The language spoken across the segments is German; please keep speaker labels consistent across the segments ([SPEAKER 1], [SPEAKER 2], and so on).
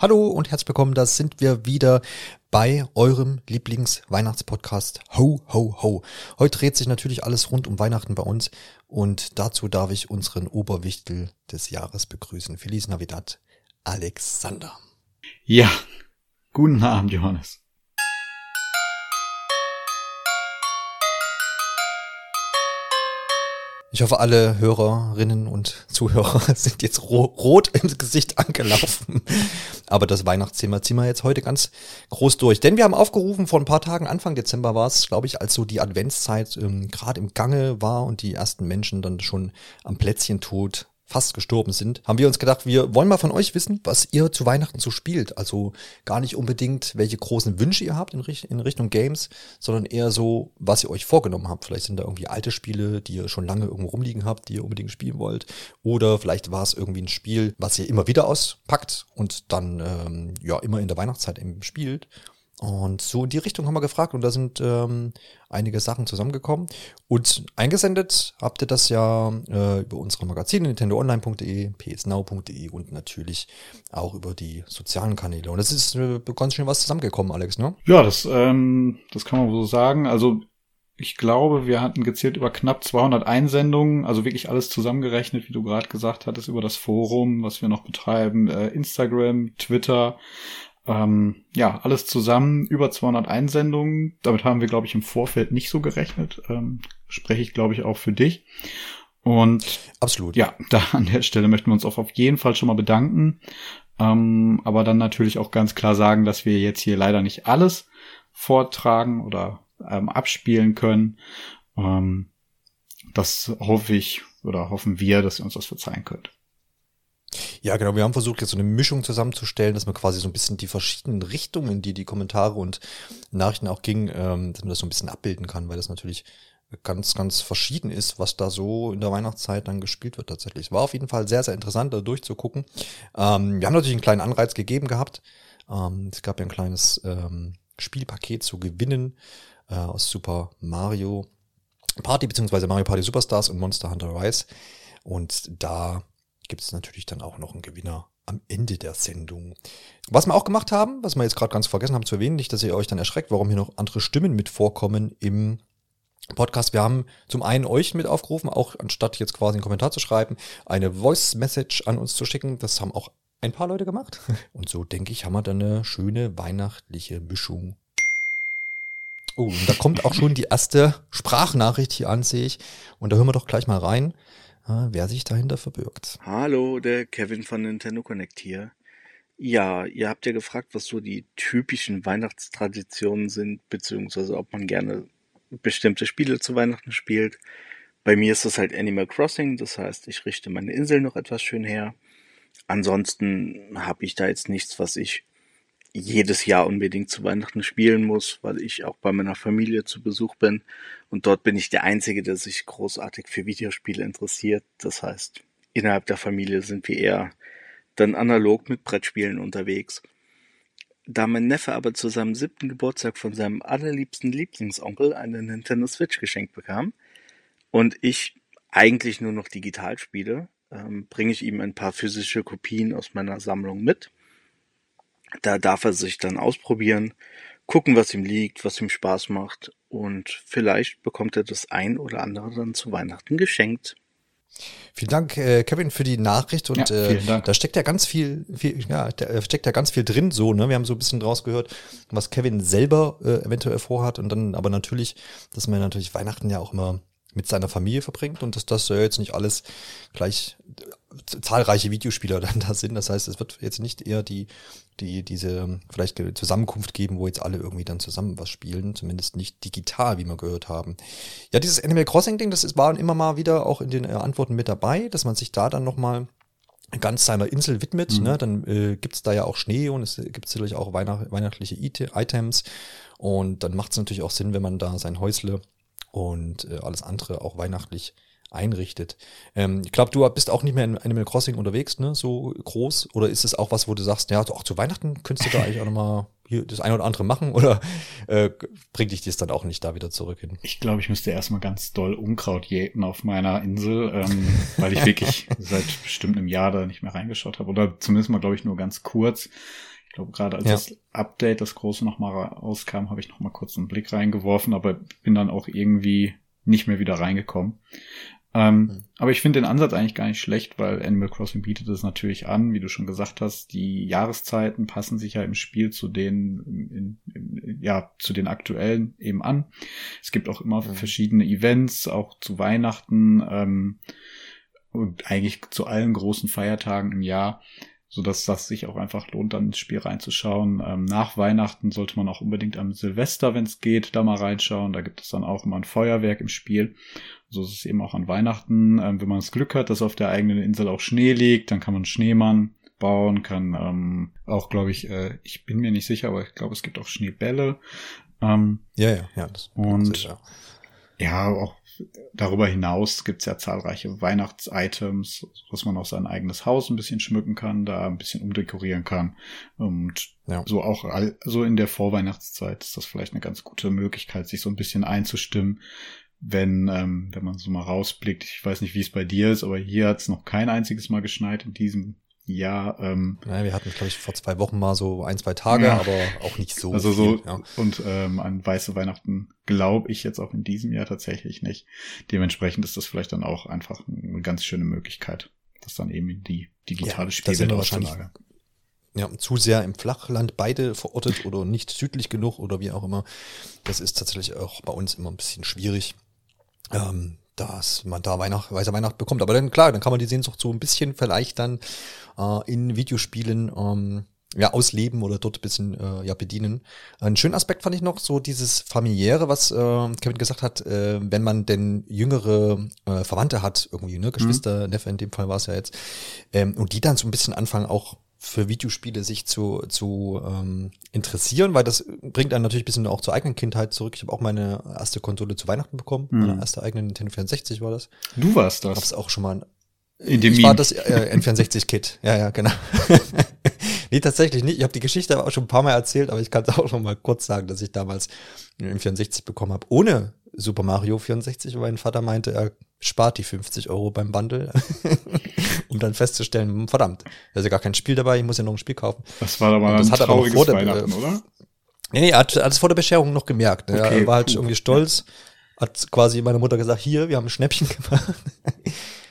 [SPEAKER 1] Hallo und herzlich willkommen, da sind wir wieder bei eurem Lieblings-Weihnachtspodcast Ho Ho Ho. Heute dreht sich natürlich alles rund um Weihnachten bei uns und dazu darf ich unseren Oberwichtel des Jahres begrüßen. Feliz Navidad, Alexander.
[SPEAKER 2] Ja, guten Abend, Johannes.
[SPEAKER 1] Ich hoffe, alle Hörerinnen und Zuhörer sind jetzt ro rot im Gesicht angelaufen. Aber das Weihnachtsthema ziehen wir jetzt heute ganz groß durch. Denn wir haben aufgerufen, vor ein paar Tagen, Anfang Dezember war es, glaube ich, als so die Adventszeit ähm, gerade im Gange war und die ersten Menschen dann schon am Plätzchen tot fast gestorben sind, haben wir uns gedacht, wir wollen mal von euch wissen, was ihr zu Weihnachten so spielt. Also gar nicht unbedingt, welche großen Wünsche ihr habt in, in, Richtung Games, sondern eher so, was ihr euch vorgenommen habt. Vielleicht sind da irgendwie alte Spiele, die ihr schon lange irgendwo rumliegen habt, die ihr unbedingt spielen wollt. Oder vielleicht war es irgendwie ein Spiel, was ihr immer wieder auspackt und dann ähm, ja immer in der Weihnachtszeit eben spielt. Und so in die Richtung haben wir gefragt und da sind ähm, einige Sachen zusammengekommen. Und eingesendet habt ihr das ja äh, über unsere Magazine nintendoonline.de, psnow.de und natürlich auch über die sozialen Kanäle. Und das ist äh, ganz schön was zusammengekommen, Alex, ne?
[SPEAKER 2] Ja, das, ähm, das kann man so sagen. Also ich glaube, wir hatten gezählt über knapp 200 Einsendungen, also wirklich alles zusammengerechnet, wie du gerade gesagt hattest, über das Forum, was wir noch betreiben, äh, Instagram, Twitter, ähm, ja, alles zusammen über 200 Einsendungen. Damit haben wir, glaube ich, im Vorfeld nicht so gerechnet. Ähm, spreche ich, glaube ich, auch für dich. Und
[SPEAKER 1] absolut.
[SPEAKER 2] Ja, da an der Stelle möchten wir uns auch auf jeden Fall schon mal bedanken. Ähm, aber dann natürlich auch ganz klar sagen, dass wir jetzt hier leider nicht alles vortragen oder ähm, abspielen können. Ähm, das hoffe ich oder hoffen wir, dass ihr uns das verzeihen könnt.
[SPEAKER 1] Ja, genau. Wir haben versucht, jetzt so eine Mischung zusammenzustellen, dass man quasi so ein bisschen die verschiedenen Richtungen, die die Kommentare und Nachrichten auch ging, ähm, dass man das so ein bisschen abbilden kann, weil das natürlich ganz, ganz verschieden ist, was da so in der Weihnachtszeit dann gespielt wird tatsächlich. Es war auf jeden Fall sehr, sehr interessant, da durchzugucken. Ähm, wir haben natürlich einen kleinen Anreiz gegeben gehabt. Ähm, es gab ja ein kleines ähm, Spielpaket zu gewinnen äh, aus Super Mario Party, beziehungsweise Mario Party Superstars und Monster Hunter Rise. Und da gibt es natürlich dann auch noch einen Gewinner am Ende der Sendung. Was wir auch gemacht haben, was wir jetzt gerade ganz vergessen haben zu erwähnen, nicht, dass ihr euch dann erschreckt, warum hier noch andere Stimmen mit vorkommen im Podcast. Wir haben zum einen euch mit aufgerufen, auch anstatt jetzt quasi einen Kommentar zu schreiben, eine Voice Message an uns zu schicken. Das haben auch ein paar Leute gemacht. Und so denke ich, haben wir dann eine schöne weihnachtliche Mischung. Oh, und da kommt auch schon die erste Sprachnachricht hier an, sehe ich. Und da hören wir doch gleich mal rein wer sich dahinter verbirgt.
[SPEAKER 3] Hallo, der Kevin von Nintendo Connect hier. Ja, ihr habt ja gefragt, was so die typischen Weihnachtstraditionen sind, beziehungsweise ob man gerne bestimmte Spiele zu Weihnachten spielt. Bei mir ist das halt Animal Crossing, das heißt, ich richte meine Insel noch etwas schön her. Ansonsten habe ich da jetzt nichts, was ich jedes Jahr unbedingt zu Weihnachten spielen muss, weil ich auch bei meiner Familie zu Besuch bin. Und dort bin ich der Einzige, der sich großartig für Videospiele interessiert. Das heißt, innerhalb der Familie sind wir eher dann analog mit Brettspielen unterwegs. Da mein Neffe aber zu seinem siebten Geburtstag von seinem allerliebsten Lieblingsonkel eine Nintendo Switch geschenkt bekam und ich eigentlich nur noch digital spiele, ähm, bringe ich ihm ein paar physische Kopien aus meiner Sammlung mit da darf er sich dann ausprobieren, gucken, was ihm liegt, was ihm Spaß macht und vielleicht bekommt er das ein oder andere dann zu Weihnachten geschenkt.
[SPEAKER 1] Vielen Dank, äh, Kevin, für die Nachricht und ja, äh, da steckt ja ganz viel, viel, ja, da steckt ja ganz viel drin so, ne? Wir haben so ein bisschen draus gehört, was Kevin selber äh, eventuell vorhat und dann aber natürlich, dass man natürlich Weihnachten ja auch immer mit seiner Familie verbringt und dass das ja jetzt nicht alles gleich zahlreiche Videospieler dann da sind. Das heißt, es wird jetzt nicht eher die, die, diese vielleicht Zusammenkunft geben, wo jetzt alle irgendwie dann zusammen was spielen, zumindest nicht digital, wie wir gehört haben. Ja, dieses Animal Crossing-Ding, das ist, war immer mal wieder auch in den äh, Antworten mit dabei, dass man sich da dann nochmal ganz seiner Insel widmet. Mhm. Ne? Dann äh, gibt da ja auch Schnee und es gibt natürlich auch Weihnacht, weihnachtliche Items. Und dann macht es natürlich auch Sinn, wenn man da sein Häusle und äh, alles andere auch weihnachtlich einrichtet. Ähm, ich glaube, du bist auch nicht mehr in Animal Crossing unterwegs, ne? So groß. Oder ist es auch was, wo du sagst, ja, auch zu Weihnachten könntest du da eigentlich auch nochmal hier das eine oder andere machen oder äh, bringt dich das dann auch nicht da wieder zurück hin?
[SPEAKER 2] Ich glaube, ich müsste erstmal ganz doll Unkraut jäten auf meiner Insel, ähm, weil ich wirklich seit bestimmt einem Jahr da nicht mehr reingeschaut habe. Oder zumindest mal, glaube ich, nur ganz kurz. Ich glaube, gerade als ja. das Update, das große nochmal rauskam, habe ich nochmal kurz einen Blick reingeworfen, aber bin dann auch irgendwie nicht mehr wieder reingekommen. Ähm, mhm. Aber ich finde den Ansatz eigentlich gar nicht schlecht, weil Animal Crossing bietet es natürlich an, wie du schon gesagt hast, die Jahreszeiten passen sich ja im Spiel zu den, in, in, ja, zu den aktuellen eben an. Es gibt auch immer mhm. verschiedene Events, auch zu Weihnachten ähm, und eigentlich zu allen großen Feiertagen im Jahr so dass das sich auch einfach lohnt, dann ins Spiel reinzuschauen. Ähm, nach Weihnachten sollte man auch unbedingt am Silvester, wenn es geht, da mal reinschauen. Da gibt es dann auch immer ein Feuerwerk im Spiel. So ist es eben auch an Weihnachten. Ähm, wenn man das Glück hat, dass auf der eigenen Insel auch Schnee liegt, dann kann man Schneemann bauen, kann ähm, auch, glaube ich, äh, ich bin mir nicht sicher, aber ich glaube, es gibt auch Schneebälle. Ähm,
[SPEAKER 1] ja, ja, ja. Das
[SPEAKER 2] und ja, auch darüber hinaus gibt's ja zahlreiche Weihnachtsitems, dass man auch sein eigenes Haus ein bisschen schmücken kann, da ein bisschen umdekorieren kann. Und ja. so auch so in der Vorweihnachtszeit ist das vielleicht eine ganz gute Möglichkeit, sich so ein bisschen einzustimmen. Wenn, ähm, wenn man so mal rausblickt, ich weiß nicht, wie es bei dir ist, aber hier hat's noch kein einziges Mal geschneit in diesem ja, ähm,
[SPEAKER 1] ja, wir hatten, glaube ich, vor zwei Wochen mal so ein, zwei Tage, ja. aber auch nicht so.
[SPEAKER 2] Also viel, so, ja. und ähm, an weiße Weihnachten glaube ich jetzt auch in diesem Jahr tatsächlich nicht. Dementsprechend ist das vielleicht dann auch einfach eine ganz schöne Möglichkeit, das dann eben in die digitale ja, Spielwelt auszulagern.
[SPEAKER 1] Ja, zu sehr im Flachland beide verortet oder nicht südlich genug oder wie auch immer. Das ist tatsächlich auch bei uns immer ein bisschen schwierig. Ähm, dass man da Weihnacht, weiße Weihnacht bekommt. Aber dann klar, dann kann man die Sehnsucht so ein bisschen vielleicht dann äh, in Videospielen ähm, ja, ausleben oder dort ein bisschen äh, ja, bedienen. Ein schöner Aspekt fand ich noch so dieses familiäre, was äh, Kevin gesagt hat, äh, wenn man denn jüngere äh, Verwandte hat, irgendwie, ne, Geschwister, mhm. Neffe in dem Fall war es ja jetzt, ähm, und die dann so ein bisschen anfangen auch für Videospiele sich zu, zu ähm, interessieren, weil das bringt einen natürlich ein bisschen auch zur eigenen Kindheit zurück. Ich habe auch meine erste Konsole zu Weihnachten bekommen, mhm. meine erste eigene Nintendo 64 war das.
[SPEAKER 2] Du warst das.
[SPEAKER 1] Hab's auch schon mal in dem ich war das äh, N64-Kit. Ja, ja, genau. nee, tatsächlich nicht. Ich habe die Geschichte auch schon ein paar Mal erzählt, aber ich kann es auch noch mal kurz sagen, dass ich damals einen N64 bekommen habe, ohne Super Mario 64, weil mein Vater meinte, er spart die 50 Euro beim Bundle, um dann festzustellen, verdammt, da ist ja gar kein Spiel dabei, ich muss ja noch ein Spiel kaufen.
[SPEAKER 2] Das war aber ein trauriges vor der, Weihnachten, oder?
[SPEAKER 1] Nee, nee, er hat, hat es vor der Bescherung noch gemerkt. Ne? Okay, er war halt puh. irgendwie stolz, hat quasi meine Mutter gesagt, hier, wir haben ein Schnäppchen gemacht.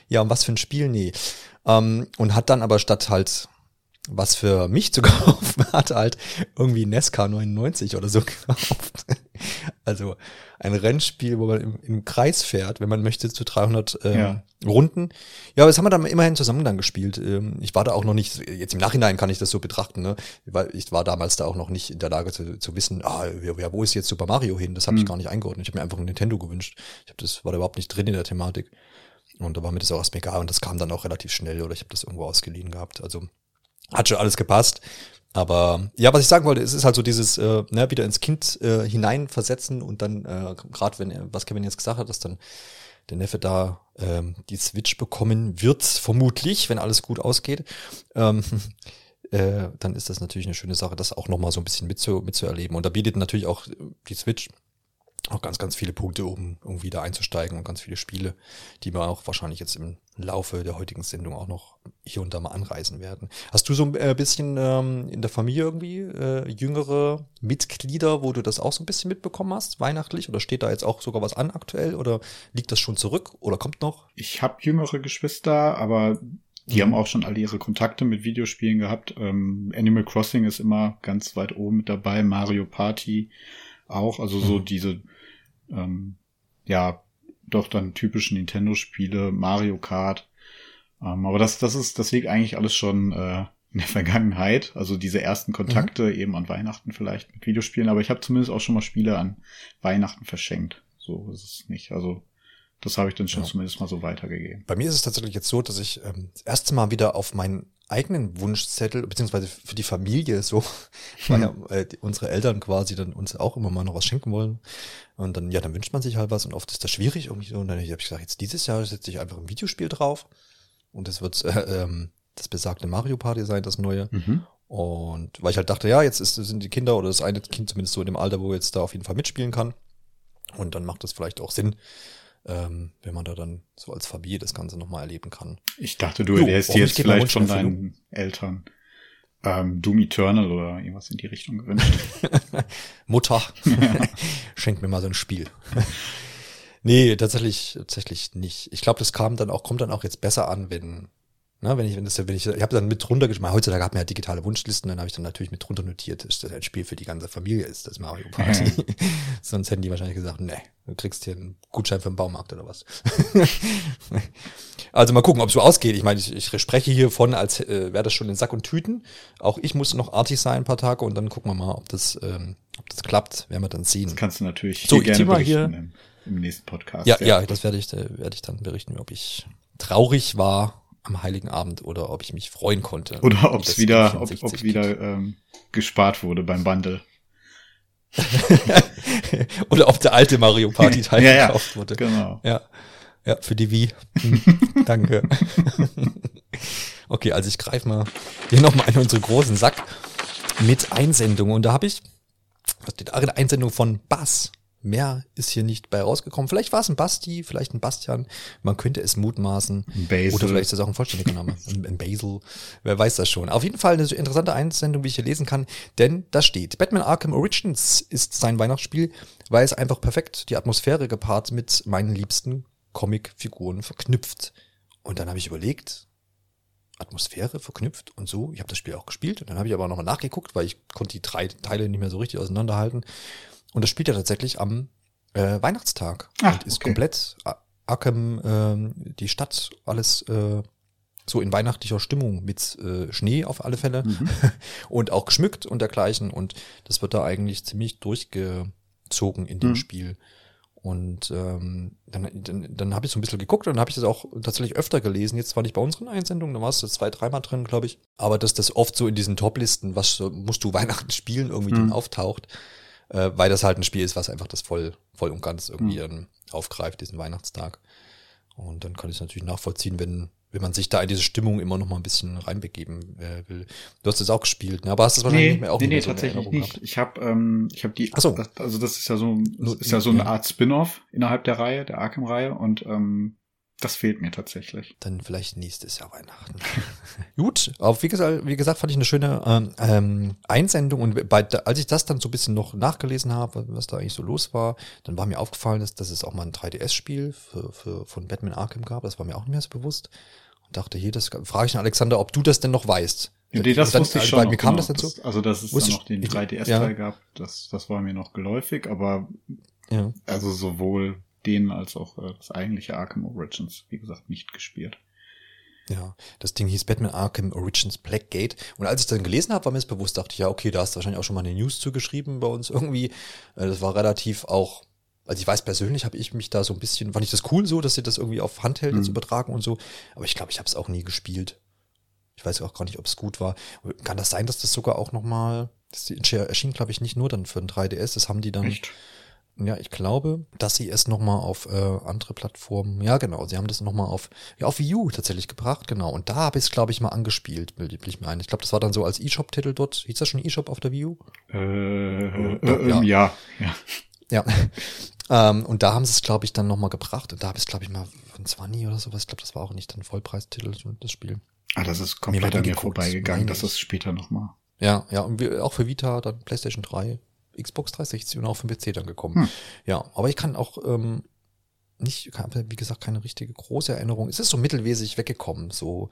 [SPEAKER 1] ja, und was für ein Spiel? Nee. Ähm, und hat dann aber statt halt was für mich zu kaufen, hat halt irgendwie Nesca 99 oder so gekauft. Also ein Rennspiel, wo man im, im Kreis fährt, wenn man möchte, zu 300 ähm, ja. Runden. Ja, aber das haben wir dann immerhin zusammen dann gespielt. Ähm, ich war da auch noch nicht, jetzt im Nachhinein kann ich das so betrachten, ne? weil ich war damals da auch noch nicht in der Lage zu, zu wissen, ah, ja, wo ist jetzt Super Mario hin? Das habe hm. ich gar nicht eingeordnet. Ich habe mir einfach ein Nintendo gewünscht. Ich habe das war da überhaupt nicht drin in der Thematik. Und da war mir das auch erst egal und das kam dann auch relativ schnell oder ich habe das irgendwo ausgeliehen gehabt. Also hat schon alles gepasst. Aber ja, was ich sagen wollte, es ist halt so dieses äh, ne, wieder ins Kind äh, hineinversetzen und dann, äh, gerade wenn, was Kevin jetzt gesagt hat, dass dann der Neffe da ähm, die Switch bekommen wird, vermutlich, wenn alles gut ausgeht, ähm, äh, dann ist das natürlich eine schöne Sache, das auch nochmal so ein bisschen mitzu, mitzuerleben. Und da bietet natürlich auch die Switch auch ganz, ganz viele Punkte, um, um wieder einzusteigen und ganz viele Spiele, die wir auch wahrscheinlich jetzt im Laufe der heutigen Sendung auch noch hier und da mal anreisen werden. Hast du so ein äh, bisschen ähm, in der Familie irgendwie äh, jüngere Mitglieder, wo du das auch so ein bisschen mitbekommen hast, weihnachtlich? Oder steht da jetzt auch sogar was an aktuell? Oder liegt das schon zurück oder kommt noch?
[SPEAKER 2] Ich habe jüngere Geschwister, aber die mhm. haben auch schon alle ihre Kontakte mit Videospielen gehabt. Ähm, Animal Crossing ist immer ganz weit oben mit dabei, Mario Party auch, also so mhm. diese ähm, ja, doch dann typische Nintendo-Spiele, Mario Kart. Ähm, aber das, das ist, das liegt eigentlich alles schon äh, in der Vergangenheit. Also diese ersten Kontakte mhm. eben an Weihnachten vielleicht mit Videospielen. Aber ich habe zumindest auch schon mal Spiele an Weihnachten verschenkt. So ist es nicht. Also das habe ich dann schon ja. zumindest mal so weitergegeben.
[SPEAKER 1] Bei mir ist es tatsächlich jetzt so, dass ich ähm, das erste Mal wieder auf meinen eigenen Wunschzettel, beziehungsweise für die Familie so, weil ja, äh, unsere Eltern quasi dann uns auch immer mal noch was schenken wollen. Und dann, ja, dann wünscht man sich halt was und oft ist das schwierig irgendwie so. Und dann habe ich gesagt, jetzt dieses Jahr setze ich einfach ein Videospiel drauf. Und das wird äh, ähm, das besagte Mario Party sein, das neue. Mhm. Und weil ich halt dachte, ja, jetzt ist, sind die Kinder oder das eine Kind zumindest so in dem Alter, wo jetzt da auf jeden Fall mitspielen kann. Und dann macht das vielleicht auch Sinn, ähm, wenn man da dann so als Familie das Ganze nochmal erleben kann.
[SPEAKER 2] Ich dachte, du hättest dir jetzt vielleicht von deinen Eltern ähm, Doom Eternal oder irgendwas in die Richtung gewünscht.
[SPEAKER 1] Mutter, schenk mir mal so ein Spiel. nee, tatsächlich, tatsächlich nicht. Ich glaube, das kam dann auch, kommt dann auch jetzt besser an, wenn na, wenn ich, wenn das, wenn ich, ich habe dann mit drunter geschrieben, heutzutage hat man ja digitale Wunschlisten, dann habe ich dann natürlich mit drunter notiert, dass das ein Spiel für die ganze Familie ist, das Mario Party. Sonst hätten die wahrscheinlich gesagt, nee, du kriegst hier einen Gutschein für den Baumarkt oder was. also mal gucken, ob es so ausgeht. Ich meine, ich, ich spreche hier von, als äh, wäre das schon in Sack und Tüten. Auch ich muss noch artig sein ein paar Tage und dann gucken wir mal, ob das, ähm, ob das klappt, werden wir dann sehen. Das
[SPEAKER 2] kannst du natürlich
[SPEAKER 1] so, gerne berichten hier,
[SPEAKER 2] im, im, nächsten Podcast.
[SPEAKER 1] Ja, ja, ja das werde ich, äh, werde ich dann berichten, ob ich traurig war am Heiligen Abend oder ob ich mich freuen konnte.
[SPEAKER 2] Oder ob es wieder, ob, ob wieder ähm, gespart wurde beim Bundle.
[SPEAKER 1] oder ob der alte Mario Party Teil
[SPEAKER 2] ja,
[SPEAKER 1] gekauft wurde.
[SPEAKER 2] Genau.
[SPEAKER 1] Ja. Ja, für die Wii. Hm, danke. okay, also ich greife mal hier nochmal in unseren großen Sack mit Einsendungen. Und da habe ich, was steht da? Eine Einsendung von Bass. Mehr ist hier nicht bei rausgekommen. Vielleicht war es ein Basti, vielleicht ein Bastian. Man könnte es mutmaßen.
[SPEAKER 2] Ein Basil.
[SPEAKER 1] Oder vielleicht ist das auch ein vollständiger Name. Ein, ein Basil. Wer weiß das schon. Auf jeden Fall eine interessante Einsendung, wie ich hier lesen kann. Denn da steht, Batman Arkham Origins ist sein Weihnachtsspiel, weil es einfach perfekt die Atmosphäre gepaart mit meinen liebsten Comicfiguren verknüpft. Und dann habe ich überlegt, Atmosphäre verknüpft und so. Ich habe das Spiel auch gespielt. Und dann habe ich aber nochmal nachgeguckt, weil ich konnte die drei Teile nicht mehr so richtig auseinanderhalten. Und das spielt ja tatsächlich am äh, Weihnachtstag.
[SPEAKER 2] Ach,
[SPEAKER 1] und ist
[SPEAKER 2] okay.
[SPEAKER 1] komplett Arkham, äh, die Stadt, alles äh, so in weihnachtlicher Stimmung mit äh, Schnee auf alle Fälle
[SPEAKER 2] Mhm.
[SPEAKER 1] und auch geschmückt und dergleichen. Und das wird da eigentlich ziemlich durchgezogen in dem
[SPEAKER 2] Mhm.
[SPEAKER 1] Spiel. Und ähm, dann, dann, dann habe ich so ein bisschen geguckt und dann habe ich das auch tatsächlich öfter gelesen. Jetzt zwar nicht bei unseren Einsendungen, da war es zwei, dreimal drin, glaube ich. Aber dass das oft so in diesen Top-Listen, was musst du Weihnachten spielen, irgendwie
[SPEAKER 2] Mhm.
[SPEAKER 1] drin auftaucht. Äh, weil das halt ein Spiel ist, was einfach das voll, voll und ganz irgendwie
[SPEAKER 2] Mhm.
[SPEAKER 1] aufgreift, diesen Weihnachtstag. Und dann kann ich es natürlich nachvollziehen, wenn, wenn man sich da in diese Stimmung immer noch mal ein bisschen reinbegeben äh, will. Du hast es auch gespielt, ne? aber hast es wahrscheinlich
[SPEAKER 2] Nee,
[SPEAKER 1] nicht mehr auch
[SPEAKER 2] nee, nee,
[SPEAKER 1] so
[SPEAKER 2] tatsächlich nicht.
[SPEAKER 1] gehabt.
[SPEAKER 2] Ich habe ähm, ich habe die,
[SPEAKER 1] so.
[SPEAKER 2] das, also das ist ja so, das ist ja so eine. Art Spin-off innerhalb der Reihe, der Arkham-Reihe und ähm, das fehlt mir tatsächlich.
[SPEAKER 1] Dann vielleicht nächstes Jahr Weihnachten. Gut, aber wie gesagt, wie gesagt, fand ich eine schöne ähm, ähm, Einsendung und bei, als ich das dann so ein bisschen noch nachgelesen habe, was da eigentlich so los war, dann war mir aufgefallen, dass, dass es auch mal ein 3DS-Spiel für, für, von Batman Arkham gab. Das war mir auch nicht mehr so bewusst. Und dachte, hier, das frage ich den Alexander, ob du das denn noch weißt.
[SPEAKER 2] Nee, das
[SPEAKER 1] dann,
[SPEAKER 2] wusste ich
[SPEAKER 1] also
[SPEAKER 2] schon.
[SPEAKER 1] Bei mir kam
[SPEAKER 2] genau.
[SPEAKER 1] das dazu.
[SPEAKER 2] Das, also, dass es dann noch den
[SPEAKER 1] ich-
[SPEAKER 2] 3DS-Teil
[SPEAKER 1] ja.
[SPEAKER 2] gab, das, das war mir noch geläufig, aber
[SPEAKER 1] Ja.
[SPEAKER 2] also sowohl den als auch äh, das eigentliche Arkham Origins, wie gesagt, nicht gespielt.
[SPEAKER 1] Ja, das Ding hieß Batman Arkham Origins Blackgate. Und als ich dann gelesen habe, war mir es bewusst, dachte ich, ja, okay, da hast du wahrscheinlich auch schon mal eine News zugeschrieben bei uns irgendwie. Äh, Das war relativ auch, also ich weiß persönlich, habe ich mich da so ein bisschen, fand ich das cool so, dass sie das irgendwie auf Handheld jetzt
[SPEAKER 2] Mhm.
[SPEAKER 1] übertragen und so. Aber ich glaube, ich habe es auch nie gespielt. Ich weiß auch gar nicht, ob es gut war. Kann das sein, dass das sogar auch nochmal, das erschien, glaube ich, nicht nur dann für ein 3DS, das haben die dann
[SPEAKER 2] Echt?
[SPEAKER 1] Ja, ich glaube, dass sie es nochmal auf äh, andere Plattformen, ja genau, sie haben das nochmal auf, ja, auf Wii U tatsächlich gebracht, genau. Und da habe ich es, glaube ich, mal angespielt, bilde ich mir ein. Ich glaube, das war dann so als eShop-Titel dort. Hieß das schon eShop auf der Wii U?
[SPEAKER 2] Äh, äh,
[SPEAKER 1] Ja.
[SPEAKER 2] ähm, ja, ja.
[SPEAKER 1] Ja. ähm, und da haben sie es, glaube ich, dann nochmal gebracht. Und da habe ich es, glaube ich, mal von 20 oder sowas. Ich glaube, das war auch nicht dann Vollpreistitel, das Spiel.
[SPEAKER 2] Ah, das ist
[SPEAKER 1] Mir
[SPEAKER 2] komplett an mir vorbeigegangen. Das ist später nochmal.
[SPEAKER 1] Ja, ja, und wir, auch für Vita, dann PlayStation 3, Xbox 360 und auch für den PC dann gekommen.
[SPEAKER 2] Hm.
[SPEAKER 1] Ja, aber ich kann auch ähm, nicht, wie gesagt, keine richtige große Erinnerung. Es ist so mittelmäßig weggekommen, so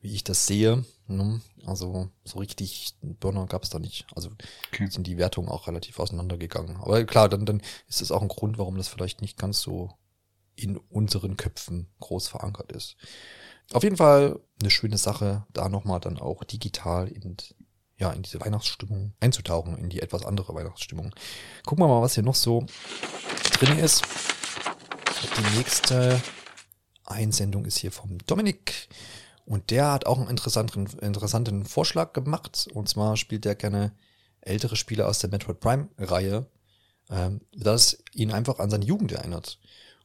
[SPEAKER 1] wie ich das sehe. Ne? Also so richtig Burner gab es da nicht. Also
[SPEAKER 2] Okay.
[SPEAKER 1] sind die Wertungen auch relativ auseinandergegangen. Aber klar, dann, dann ist das auch ein Grund, warum das vielleicht nicht ganz so in unseren Köpfen groß verankert ist. Auf jeden Fall eine schöne Sache, da nochmal dann auch digital in, ja, in diese Weihnachtsstimmung einzutauchen, in die etwas andere Weihnachtsstimmung. Gucken wir mal, was hier noch so drin ist. Die nächste Einsendung ist hier vom Dominik. Und der hat auch einen interessanten, interessanten Vorschlag gemacht. Und zwar spielt er gerne ältere Spiele aus der Metroid Prime-Reihe, ähm, das ihn einfach an seine Jugend erinnert.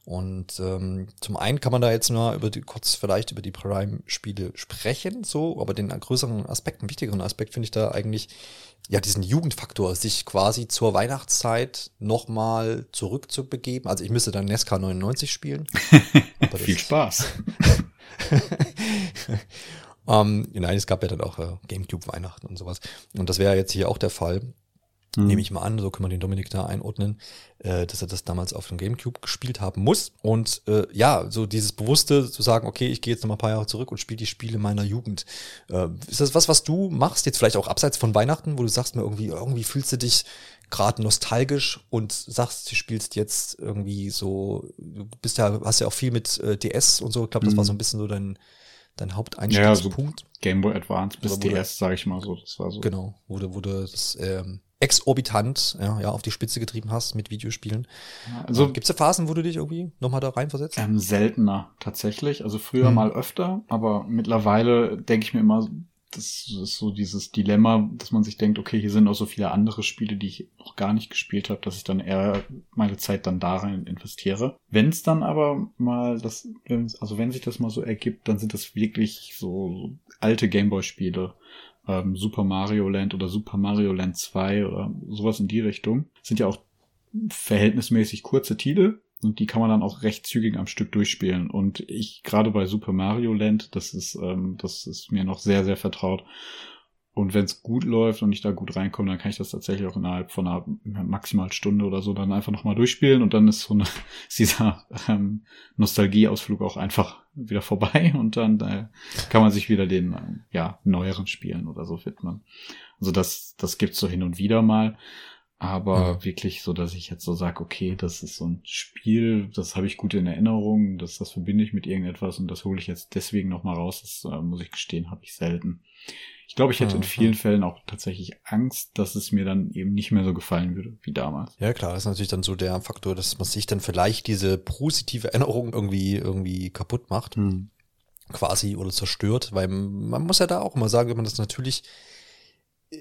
[SPEAKER 1] Und ähm, zum einen kann man da jetzt nur über die, kurz vielleicht über die Prime-Spiele sprechen, so, aber den größeren Aspekt, einen wichtigeren Aspekt finde ich da eigentlich, ja, diesen Jugendfaktor, sich quasi zur Weihnachtszeit nochmal zurückzubegeben. Also ich müsste dann Nesca 99 spielen.
[SPEAKER 2] Viel Spaß.
[SPEAKER 1] ähm, nein, es gab ja dann auch äh, Gamecube Weihnachten und sowas. Und das wäre jetzt hier auch der Fall. Mhm. Nehme ich mal an, so können wir den Dominik da einordnen, äh, dass er das damals auf dem Gamecube gespielt haben muss. Und äh, ja, so dieses Bewusste zu sagen, okay, ich gehe jetzt noch mal ein paar Jahre zurück und spiele die Spiele meiner Jugend. Äh, ist das was, was du machst, jetzt vielleicht auch abseits von Weihnachten, wo du sagst mir irgendwie, irgendwie fühlst du dich gerade nostalgisch und sagst, du spielst jetzt irgendwie so, du bist ja, hast ja auch viel mit äh, DS und so, ich glaube, das mhm. war so ein bisschen so dein, dein Haupteinstiegspunkt. Ja, so
[SPEAKER 2] Game Boy Advance bis DS, sage ich mal so. Das war so.
[SPEAKER 1] Genau, wo du das ähm, exorbitant ja, ja, auf die Spitze getrieben hast mit Videospielen. Also gibt es da Phasen, wo du dich irgendwie nochmal da reinversetzt?
[SPEAKER 2] Ähm, seltener tatsächlich. Also früher hm. mal öfter, aber mittlerweile denke ich mir immer, das ist so dieses Dilemma, dass man sich denkt, okay, hier sind auch so viele andere Spiele, die ich noch gar nicht gespielt habe, dass ich dann eher meine Zeit dann da rein investiere. Wenn es dann aber mal das, also wenn sich das mal so ergibt, dann sind das wirklich so alte Gameboy-Spiele ähm, Super Mario Land oder Super Mario Land 2 oder sowas in die Richtung. Sind ja auch verhältnismäßig kurze Titel und die kann man dann auch recht zügig am Stück durchspielen. Und ich gerade bei Super Mario Land, das ist, ähm, das ist mir noch sehr, sehr vertraut. Und wenn es gut läuft und ich da gut reinkomme, dann kann ich das tatsächlich auch innerhalb von einer maximal Stunde oder so dann einfach nochmal durchspielen und dann ist so eine, ist dieser ähm, Nostalgieausflug auch einfach wieder vorbei und dann äh, kann man sich wieder den ähm, ja neueren Spielen oder so widmen. Also das das gibt's so hin und wieder mal, aber ja. wirklich so, dass ich jetzt so sage, okay, das ist so ein Spiel, das habe ich gut in Erinnerung, das das verbinde ich mit irgendetwas und das hole ich jetzt deswegen nochmal raus. Das äh, muss ich gestehen, habe ich selten. Ich glaube, ich hätte in vielen Fällen auch tatsächlich Angst, dass es mir dann eben nicht mehr so gefallen würde wie damals.
[SPEAKER 1] Ja, klar, das ist natürlich dann so der Faktor, dass man sich dann vielleicht diese positive Erinnerung irgendwie, irgendwie kaputt macht. Hm. Quasi oder zerstört, weil man muss ja da auch immer sagen, wenn man das natürlich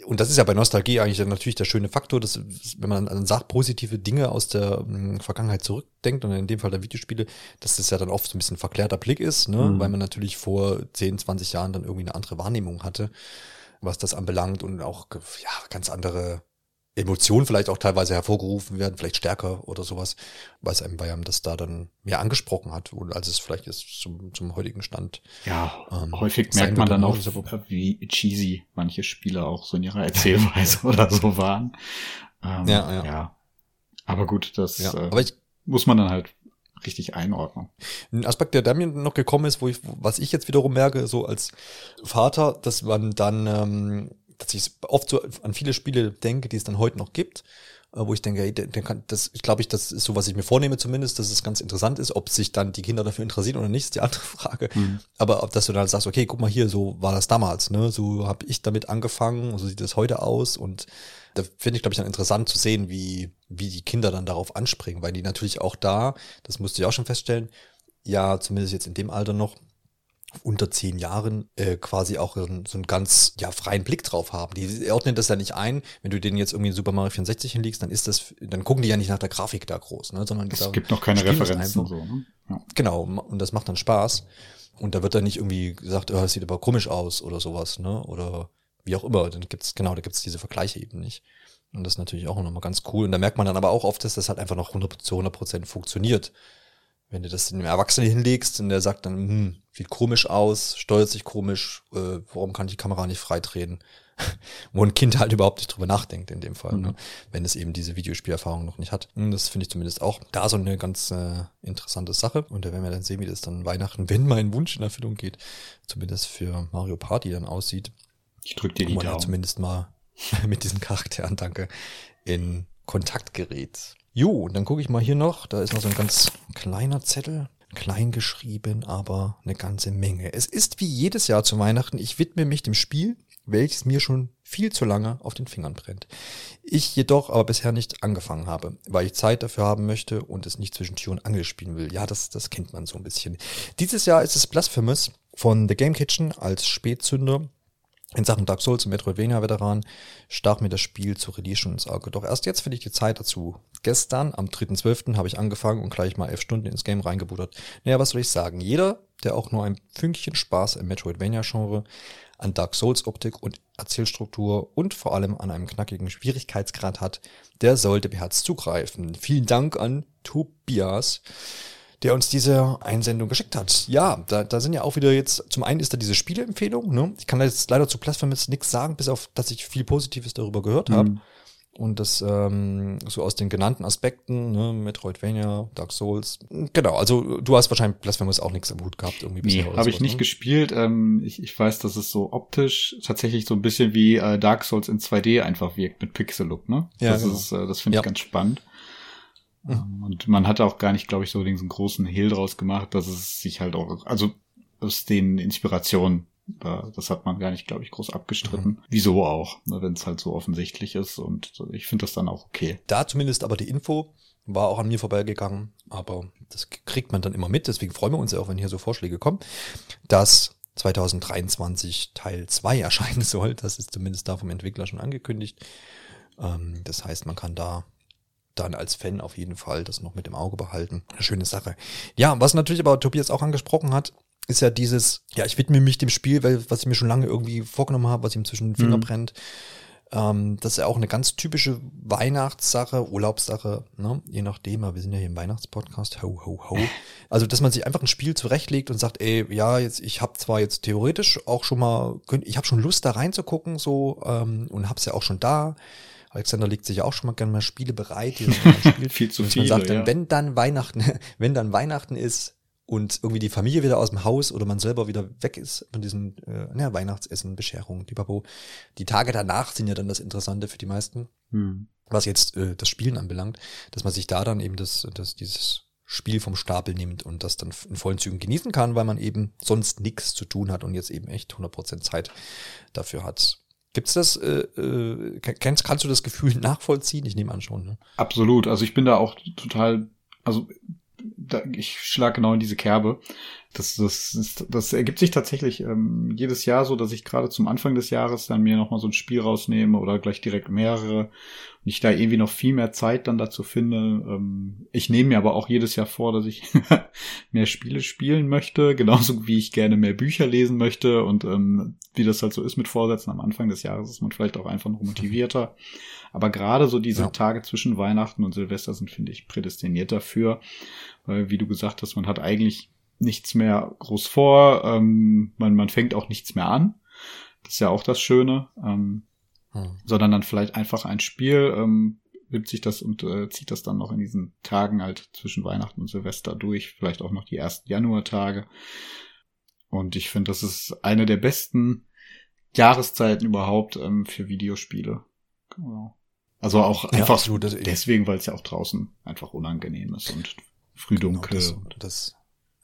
[SPEAKER 1] und das ist ja bei Nostalgie eigentlich natürlich der schöne Faktor, dass wenn man an sagt, positive Dinge aus der hm, Vergangenheit zurückdenkt und in dem Fall der Videospiele, dass das ja dann oft so ein bisschen verklärter Blick ist, ne? Mhm. weil man natürlich vor 10, 20 Jahren dann irgendwie eine andere Wahrnehmung hatte, was das anbelangt und auch ja, ganz andere Emotionen vielleicht auch teilweise hervorgerufen werden, vielleicht stärker oder sowas, weil es einem bei einem das da dann mehr angesprochen hat, als es vielleicht ist zum, zum heutigen Stand.
[SPEAKER 2] Ja, ähm, häufig merkt man dann auch, wie cheesy manche Spiele auch so in ihrer Erzählweise oder so waren. Ähm, ja, ja, ja. Aber gut, das ja, äh, aber ich, muss man dann halt richtig einordnen.
[SPEAKER 1] Ein Aspekt, der da mir noch gekommen ist, wo ich, was ich jetzt wiederum merke, so als Vater, dass man dann ähm, dass ich oft so an viele Spiele denke, die es dann heute noch gibt, äh, wo ich denke, hey, der, kann, das, ich glaube ich, das ist so, was ich mir vornehme zumindest, dass es ganz interessant ist, ob sich dann die Kinder dafür interessieren oder nicht, ist die andere Frage. Mhm. Aber ob dass du dann sagst, okay, guck mal hier, so war das damals, ne? So habe ich damit angefangen, so sieht das heute aus und da finde ich, glaube ich, dann interessant zu sehen, wie, wie die Kinder dann darauf anspringen, weil die natürlich auch da, das musste ich auch schon feststellen, ja, zumindest jetzt in dem Alter noch, unter zehn Jahren äh, quasi auch so einen, so einen ganz ja, freien Blick drauf haben. Die ordnen das ja nicht ein. Wenn du den jetzt irgendwie in Super Mario 64 hinlegst, dann ist das, dann gucken die ja nicht nach der Grafik da groß, ne? sondern
[SPEAKER 2] es gibt noch keine Referenzen so. Ne?
[SPEAKER 1] Ja. Genau, und das macht dann Spaß. Und da wird dann nicht irgendwie gesagt, oh, das sieht aber komisch aus oder sowas, ne? Oder wie auch immer. Dann gibt's genau, da gibt's diese Vergleiche eben nicht. Und das ist natürlich auch nochmal ganz cool. Und da merkt man dann aber auch oft, dass das halt einfach noch 100 zu 100 Prozent funktioniert. Wenn du das einem Erwachsenen hinlegst und der sagt dann, hm, sieht komisch aus, steuert sich komisch, äh, warum kann die Kamera nicht freitreten? Wo ein Kind halt überhaupt nicht drüber nachdenkt in dem Fall, mhm. ne? wenn es eben diese Videospielerfahrung noch nicht hat. Hm, das finde ich zumindest auch da so eine ganz äh, interessante Sache. Und da werden wir dann sehen, wie das dann Weihnachten, wenn mein Wunsch in Erfüllung geht, zumindest für Mario Party dann aussieht.
[SPEAKER 2] Ich drück dir die Daumen.
[SPEAKER 1] Halt zumindest mal mit diesen Charakteren, danke, in Kontakt gerät. Jo, und dann gucke ich mal hier noch. Da ist noch so ein ganz kleiner Zettel. Klein geschrieben, aber eine ganze Menge. Es ist wie jedes Jahr zu Weihnachten. Ich widme mich dem Spiel, welches mir schon viel zu lange auf den Fingern brennt. Ich jedoch aber bisher nicht angefangen habe, weil ich Zeit dafür haben möchte und es nicht zwischen Tür und Angel spielen will. Ja, das, das kennt man so ein bisschen. Dieses Jahr ist es Blasphemous von The Game Kitchen als Spätzünder in Sachen Dark Souls und Metroidvania-Veteran stach mir das Spiel zu Release schon ins Auge. Doch erst jetzt finde ich die Zeit dazu. Gestern, am 3.12., habe ich angefangen und gleich mal elf Stunden ins Game reingebuttert. Naja, was soll ich sagen? Jeder, der auch nur ein Fünkchen Spaß im Metroidvania-Genre an Dark Souls-Optik und Erzählstruktur und vor allem an einem knackigen Schwierigkeitsgrad hat, der sollte beherzt zugreifen. Vielen Dank an Tobias der uns diese Einsendung geschickt hat. Ja, da, da sind ja auch wieder jetzt, zum einen ist da diese Spieleempfehlung, ne? Ich kann da jetzt leider zu Blasphemous nichts sagen, bis auf, dass ich viel Positives darüber gehört habe. Mhm. Und das ähm, so aus den genannten Aspekten, ne, Metroidvania, Dark Souls. Genau, also du hast wahrscheinlich Blasphemous auch nichts am Hut gehabt irgendwie
[SPEAKER 2] bisher. Nee, habe ich nicht ne? gespielt. Ähm, ich, ich weiß, dass es so optisch tatsächlich so ein bisschen wie äh, Dark Souls in 2D einfach wirkt mit Pixel-Look, ne? Ja, das genau. ist, äh, das finde ich ja. ganz spannend. Mhm. Und man hat auch gar nicht, glaube ich, so diesen großen Hehl draus gemacht, dass es sich halt auch, also aus den Inspirationen, das hat man gar nicht, glaube ich, groß abgestritten. Mhm. Wieso auch, ne, wenn es halt so offensichtlich ist und ich finde das dann auch okay.
[SPEAKER 1] Da zumindest aber die Info war auch an mir vorbeigegangen, aber das kriegt man dann immer mit, deswegen freuen wir uns ja auch, wenn hier so Vorschläge kommen, dass 2023 Teil 2 erscheinen soll. Das ist zumindest da vom Entwickler schon angekündigt. Ähm, das heißt, man kann da dann als Fan auf jeden Fall das noch mit im Auge behalten. Eine schöne Sache. Ja, was natürlich aber Tobias auch angesprochen hat, ist ja dieses, ja, ich widme mich dem Spiel, weil, was ich mir schon lange irgendwie vorgenommen habe, was ihm zwischen den Finger mhm. brennt. Ähm, das ist ja auch eine ganz typische Weihnachtssache, Urlaubssache, ne? je nachdem, aber wir sind ja hier im Weihnachtspodcast, ho, ho, ho. Also, dass man sich einfach ein Spiel zurechtlegt und sagt, ey, ja, jetzt, ich habe zwar jetzt theoretisch auch schon mal, ich habe schon Lust da reinzugucken, so, ähm, und hab's ja auch schon da, Alexander legt sich auch schon mal gerne mal Spiele bereit, die man
[SPEAKER 2] spielt. viel zu viel.
[SPEAKER 1] sagt, ja. wenn dann Weihnachten, wenn dann Weihnachten ist und irgendwie die Familie wieder aus dem Haus oder man selber wieder weg ist von diesem äh, na, Weihnachtsessen, Bescherung, die Babo. Die Tage danach sind ja dann das Interessante für die meisten, hm. was jetzt äh, das Spielen anbelangt, dass man sich da dann eben das, das dieses Spiel vom Stapel nimmt und das dann in vollen Zügen genießen kann, weil man eben sonst nichts zu tun hat und jetzt eben echt 100% Zeit dafür hat. Gibt's das, äh, äh, kannst, kannst du das Gefühl nachvollziehen? Ich nehme an schon. Ne?
[SPEAKER 2] Absolut. Also ich bin da auch total, also da, ich schlag genau in diese Kerbe. Das, das, ist, das ergibt sich tatsächlich ähm, jedes Jahr so, dass ich gerade zum Anfang des Jahres dann mir nochmal so ein Spiel rausnehme oder gleich direkt mehrere und ich da irgendwie noch viel mehr Zeit dann dazu finde. Ähm, ich nehme mir aber auch jedes Jahr vor, dass ich mehr Spiele spielen möchte, genauso wie ich gerne mehr Bücher lesen möchte und ähm, wie das halt so ist mit Vorsätzen am Anfang des Jahres ist man vielleicht auch einfach noch motivierter. Aber gerade so diese ja. Tage zwischen Weihnachten und Silvester sind, finde ich, prädestiniert dafür, weil, wie du gesagt hast, man hat eigentlich nichts mehr groß vor, ähm, man, man fängt auch nichts mehr an. Das ist ja auch das Schöne. Ähm, hm. Sondern dann vielleicht einfach ein Spiel, ähm, nimmt sich das und äh, zieht das dann noch in diesen Tagen halt zwischen Weihnachten und Silvester durch, vielleicht auch noch die ersten Januartage. Und ich finde, das ist eine der besten Jahreszeiten überhaupt ähm, für Videospiele. Genau. Also auch einfach ja, absolut, deswegen, weil es ja auch draußen einfach unangenehm ist und früh dunkel.
[SPEAKER 1] Genau, das, das,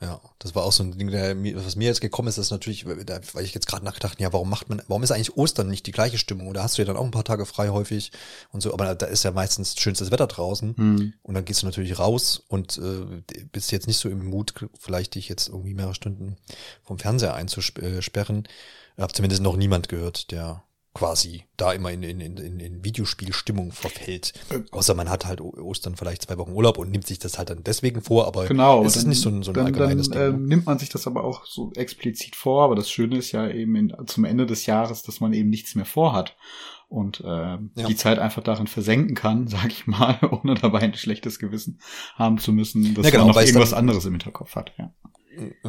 [SPEAKER 1] ja, das war auch so ein Ding, der, was mir jetzt gekommen ist, ist natürlich, weil ich jetzt gerade nachgedacht, ja, warum macht man, warum ist eigentlich Ostern nicht die gleiche Stimmung? Da hast du ja dann auch ein paar Tage frei häufig und so, aber da ist ja meistens schönstes Wetter draußen hm. und dann gehst du natürlich raus und äh, bist jetzt nicht so im Mut, vielleicht dich jetzt irgendwie mehrere Stunden vom Fernseher einzusperren. Ich habe zumindest noch niemand gehört, der quasi da immer in, in, in, in Videospielstimmung verfällt. Äh, Außer man hat halt Ostern vielleicht zwei Wochen Urlaub und nimmt sich das halt dann deswegen vor, aber
[SPEAKER 2] genau,
[SPEAKER 1] es ist nicht so ein, so ein
[SPEAKER 2] dann, allgemeines dann, Ding. Äh, nimmt man sich das aber auch so explizit vor, aber das Schöne ist ja eben in, zum Ende des Jahres, dass man eben nichts mehr vorhat und äh, ja. die Zeit einfach darin versenken kann, sag ich mal, ohne dabei ein schlechtes Gewissen haben zu müssen, dass ja, genau, man noch irgendwas anderes im Hinterkopf hat. Ja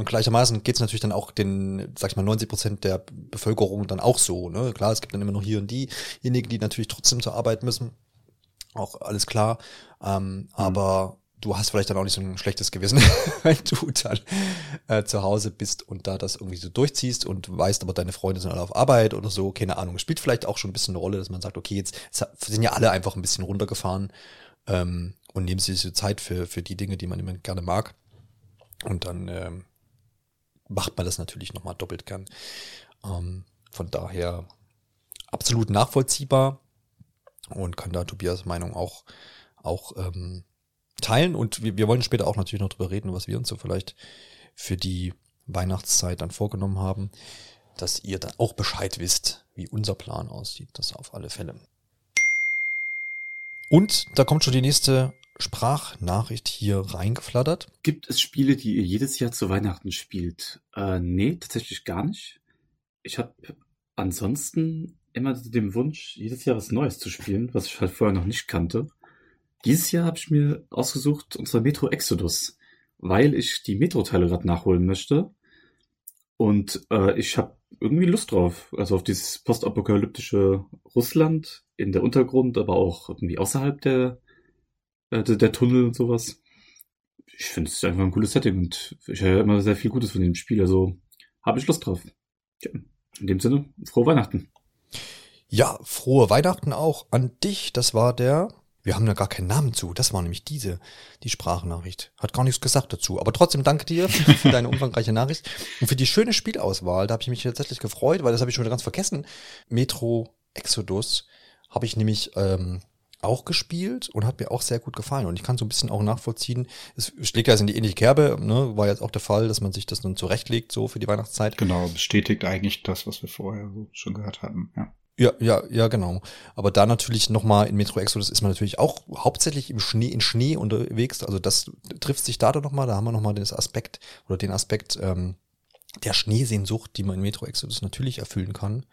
[SPEAKER 1] gleichermaßen geht es natürlich dann auch den, sag ich mal, 90 Prozent der Bevölkerung dann auch so. Ne? Klar, es gibt dann immer noch hier und diejenigen, die natürlich trotzdem zur Arbeit müssen. Auch alles klar. Ähm, mhm. Aber du hast vielleicht dann auch nicht so ein schlechtes Gewissen, wenn du dann äh, zu Hause bist und da das irgendwie so durchziehst und weißt, aber deine Freunde sind alle auf Arbeit oder so, keine Ahnung. Spielt vielleicht auch schon ein bisschen eine Rolle, dass man sagt, okay, jetzt sind ja alle einfach ein bisschen runtergefahren ähm, und nehmen sich so Zeit für, für die Dinge, die man immer gerne mag. Und dann ähm, macht man das natürlich nochmal doppelt gern. Ähm, von daher absolut nachvollziehbar und kann da Tobias Meinung auch, auch ähm, teilen. Und wir, wir wollen später auch natürlich noch drüber reden, was wir uns so vielleicht für die Weihnachtszeit dann vorgenommen haben. dass ihr dann auch Bescheid wisst, wie unser Plan aussieht. Das auf alle Fälle. Und da kommt schon die nächste Sprachnachricht hier reingeflattert.
[SPEAKER 4] Gibt es Spiele, die ihr jedes Jahr zu Weihnachten spielt? Äh, nee, tatsächlich gar nicht. Ich habe ansonsten immer den Wunsch, jedes Jahr was Neues zu spielen, was ich halt vorher noch nicht kannte. Dieses Jahr habe ich mir ausgesucht unser Metro Exodus, weil ich die Metro-Teile gerade nachholen möchte. Und äh, ich habe irgendwie Lust drauf. Also auf dieses postapokalyptische Russland in der Untergrund, aber auch irgendwie außerhalb der äh, der, Tunnel und sowas. Ich finde es einfach ein cooles Setting und ich höre immer sehr viel Gutes von dem Spiel, also habe ich Lust drauf. Ja, in dem Sinne, frohe Weihnachten.
[SPEAKER 1] Ja, frohe Weihnachten auch an dich. Das war der. Wir haben ja gar keinen Namen zu. Das war nämlich diese, die Sprachnachricht. Hat gar nichts gesagt dazu. Aber trotzdem danke dir für deine umfangreiche Nachricht und für die schöne Spielauswahl. Da habe ich mich tatsächlich gefreut, weil das habe ich schon wieder ganz vergessen. Metro Exodus habe ich nämlich ähm, auch gespielt und hat mir auch sehr gut gefallen. Und ich kann so ein bisschen auch nachvollziehen, es schlägt ja in die ähnliche Kerbe, ne? war jetzt auch der Fall, dass man sich das dann zurechtlegt, so für die Weihnachtszeit.
[SPEAKER 2] Genau, bestätigt eigentlich das, was wir vorher so schon gehört hatten, ja.
[SPEAKER 1] Ja, ja, ja, genau. Aber da natürlich nochmal in Metro Exodus ist man natürlich auch hauptsächlich im Schnee, in Schnee unterwegs. Also das trifft sich da doch nochmal. Da haben wir nochmal den Aspekt oder den Aspekt ähm, der Schneesehnsucht, die man in Metro Exodus natürlich erfüllen kann.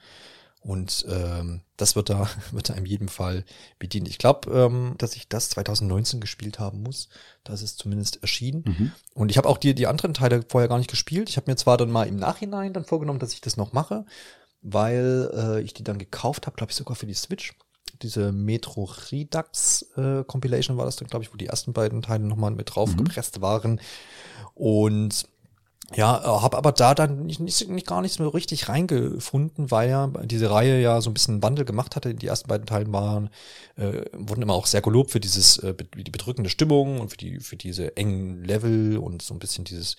[SPEAKER 1] Und ähm, das wird da, wird da in jedem Fall bedient. Ich glaube, ähm, dass ich das 2019 gespielt haben muss. Das ist zumindest erschienen. Mhm. Und ich habe auch die, die anderen Teile vorher gar nicht gespielt. Ich habe mir zwar dann mal im Nachhinein dann vorgenommen, dass ich das noch mache, weil äh, ich die dann gekauft habe, glaube ich, sogar für die Switch. Diese Metro Redux äh, Compilation war das dann, glaube ich, wo die ersten beiden Teile nochmal mit drauf mhm. gepresst waren. Und ja, äh, habe aber da dann nicht, nicht, nicht gar nichts mehr richtig reingefunden, weil ja diese Reihe ja so ein bisschen Wandel gemacht hatte. Die ersten beiden Teilen waren, äh, wurden immer auch sehr gelobt für dieses, äh, die bedrückende Stimmung und für die, für diese engen Level und so ein bisschen dieses,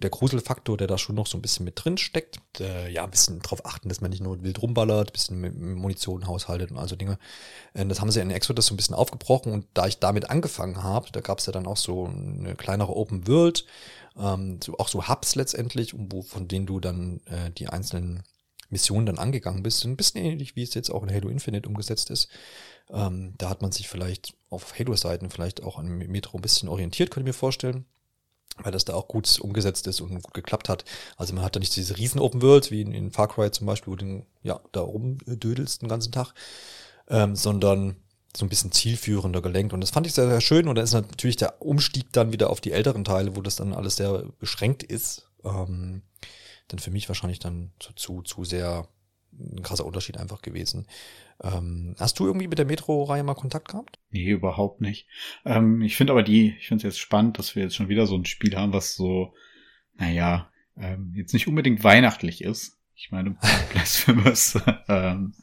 [SPEAKER 1] der Gruselfaktor, der da schon noch so ein bisschen mit drin steckt. Äh, ja, ein bisschen drauf achten, dass man nicht nur wild rumballert, ein bisschen mit Munition haushaltet und also Dinge. Äh, das haben sie in Exodus so ein bisschen aufgebrochen und da ich damit angefangen habe, da gab es ja dann auch so eine kleinere Open World, ähm, so, auch so Hubs letztendlich, wo, von denen du dann äh, die einzelnen Missionen dann angegangen bist. Ein bisschen ähnlich, wie es jetzt auch in Halo Infinite umgesetzt ist. Ähm, da hat man sich vielleicht auf Halo-Seiten vielleicht auch an Metro ein bisschen orientiert, könnte ich mir vorstellen. Weil das da auch gut umgesetzt ist und gut geklappt hat. Also man hat da nicht diese riesen Open World, wie in, in Far Cry zum Beispiel, wo du ja, da rumdödelst den ganzen Tag, ähm, sondern so ein bisschen zielführender gelenkt. Und das fand ich sehr, sehr schön. Und da ist natürlich der Umstieg dann wieder auf die älteren Teile, wo das dann alles sehr beschränkt ist. Ähm, dann für mich wahrscheinlich dann zu, zu, zu sehr ein krasser Unterschied einfach gewesen. Ähm, hast du irgendwie mit der Metro-Reihe mal Kontakt gehabt?
[SPEAKER 2] Nee, überhaupt nicht. Ähm, ich finde aber die, ich finde es jetzt spannend, dass wir jetzt schon wieder so ein Spiel haben, was so, naja, ähm, jetzt nicht unbedingt weihnachtlich ist. Ich meine, Blasphemous ähm,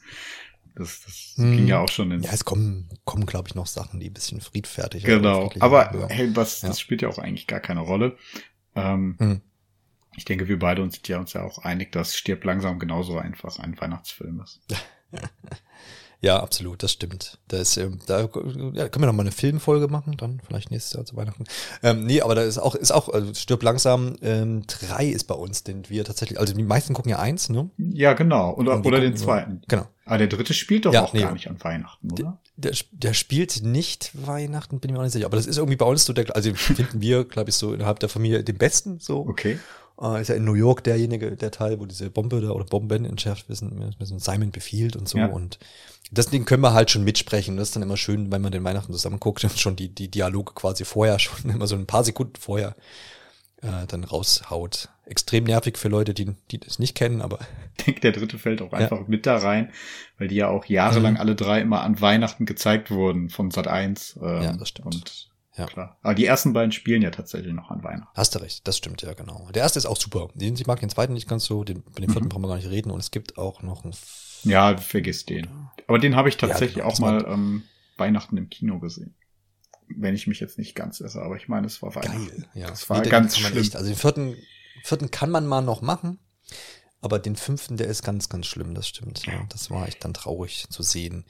[SPEAKER 2] das, das hm. ging ja auch schon ins.
[SPEAKER 1] Ja, es kommen, kommen glaube ich, noch Sachen, die ein bisschen friedfertig
[SPEAKER 2] Genau, aber hören. hey, was, ja. das spielt ja auch eigentlich gar keine Rolle. Ähm, hm. Ich denke, wir beide uns sind ja uns ja auch einig, dass Stirb langsam genauso einfach ein Weihnachtsfilm ist.
[SPEAKER 1] Ja, absolut, das stimmt. Da ist, ähm, da ja, können wir noch mal eine Filmfolge machen, dann vielleicht nächstes Jahr zu Weihnachten. Ähm, nee, aber da ist auch, ist auch, also stirb langsam, ähm, drei ist bei uns, den wir tatsächlich, also die meisten gucken ja eins, ne?
[SPEAKER 2] Ja, genau. Oder, oder den zweiten.
[SPEAKER 1] Genau.
[SPEAKER 2] Aber der dritte spielt doch ja, auch nee, gar nicht an Weihnachten, oder?
[SPEAKER 1] Der, der, der, spielt nicht Weihnachten, bin ich mir auch nicht sicher. Aber das ist irgendwie bei uns so der, also finden wir, glaube ich, so innerhalb der Familie den besten, so.
[SPEAKER 2] Okay.
[SPEAKER 1] Uh, ist ja in New York derjenige, der Teil, wo diese Bombe da oder Bomben entschärft wissen, Simon befiehlt und so. Ja. Und das Ding können wir halt schon mitsprechen. Das ist dann immer schön, wenn man den Weihnachten zusammen guckt und schon die, die Dialoge quasi vorher, schon immer so ein paar Sekunden vorher äh, dann raushaut. Extrem nervig für Leute, die, die das nicht kennen, aber.
[SPEAKER 2] Ich denke, der dritte fällt auch einfach ja. mit da rein, weil die ja auch jahrelang mhm. alle drei immer an Weihnachten gezeigt wurden von Sat 1.
[SPEAKER 1] Ähm, ja, das stimmt.
[SPEAKER 2] Und ja. Klar. Aber die ersten beiden spielen ja tatsächlich noch an Weihnachten.
[SPEAKER 1] Hast du recht, das stimmt, ja, genau. Der erste ist auch super. Den, ich mag den zweiten nicht ganz so, den, bei dem vierten mhm. brauchen wir gar nicht reden. Und es gibt auch noch einen.
[SPEAKER 2] Ja, vergiss den. Aber den habe ich tatsächlich ja, genau, auch mal ähm, Weihnachten im Kino gesehen. Wenn ich mich jetzt nicht ganz irre, aber ich meine, es war Weihnachten. Geil,
[SPEAKER 1] ja.
[SPEAKER 2] Das war nee, ganz schlimm. Echt,
[SPEAKER 1] also den vierten, vierten kann man mal noch machen. Aber den fünften, der ist ganz, ganz schlimm, das stimmt. Ja. Das war echt dann traurig zu sehen.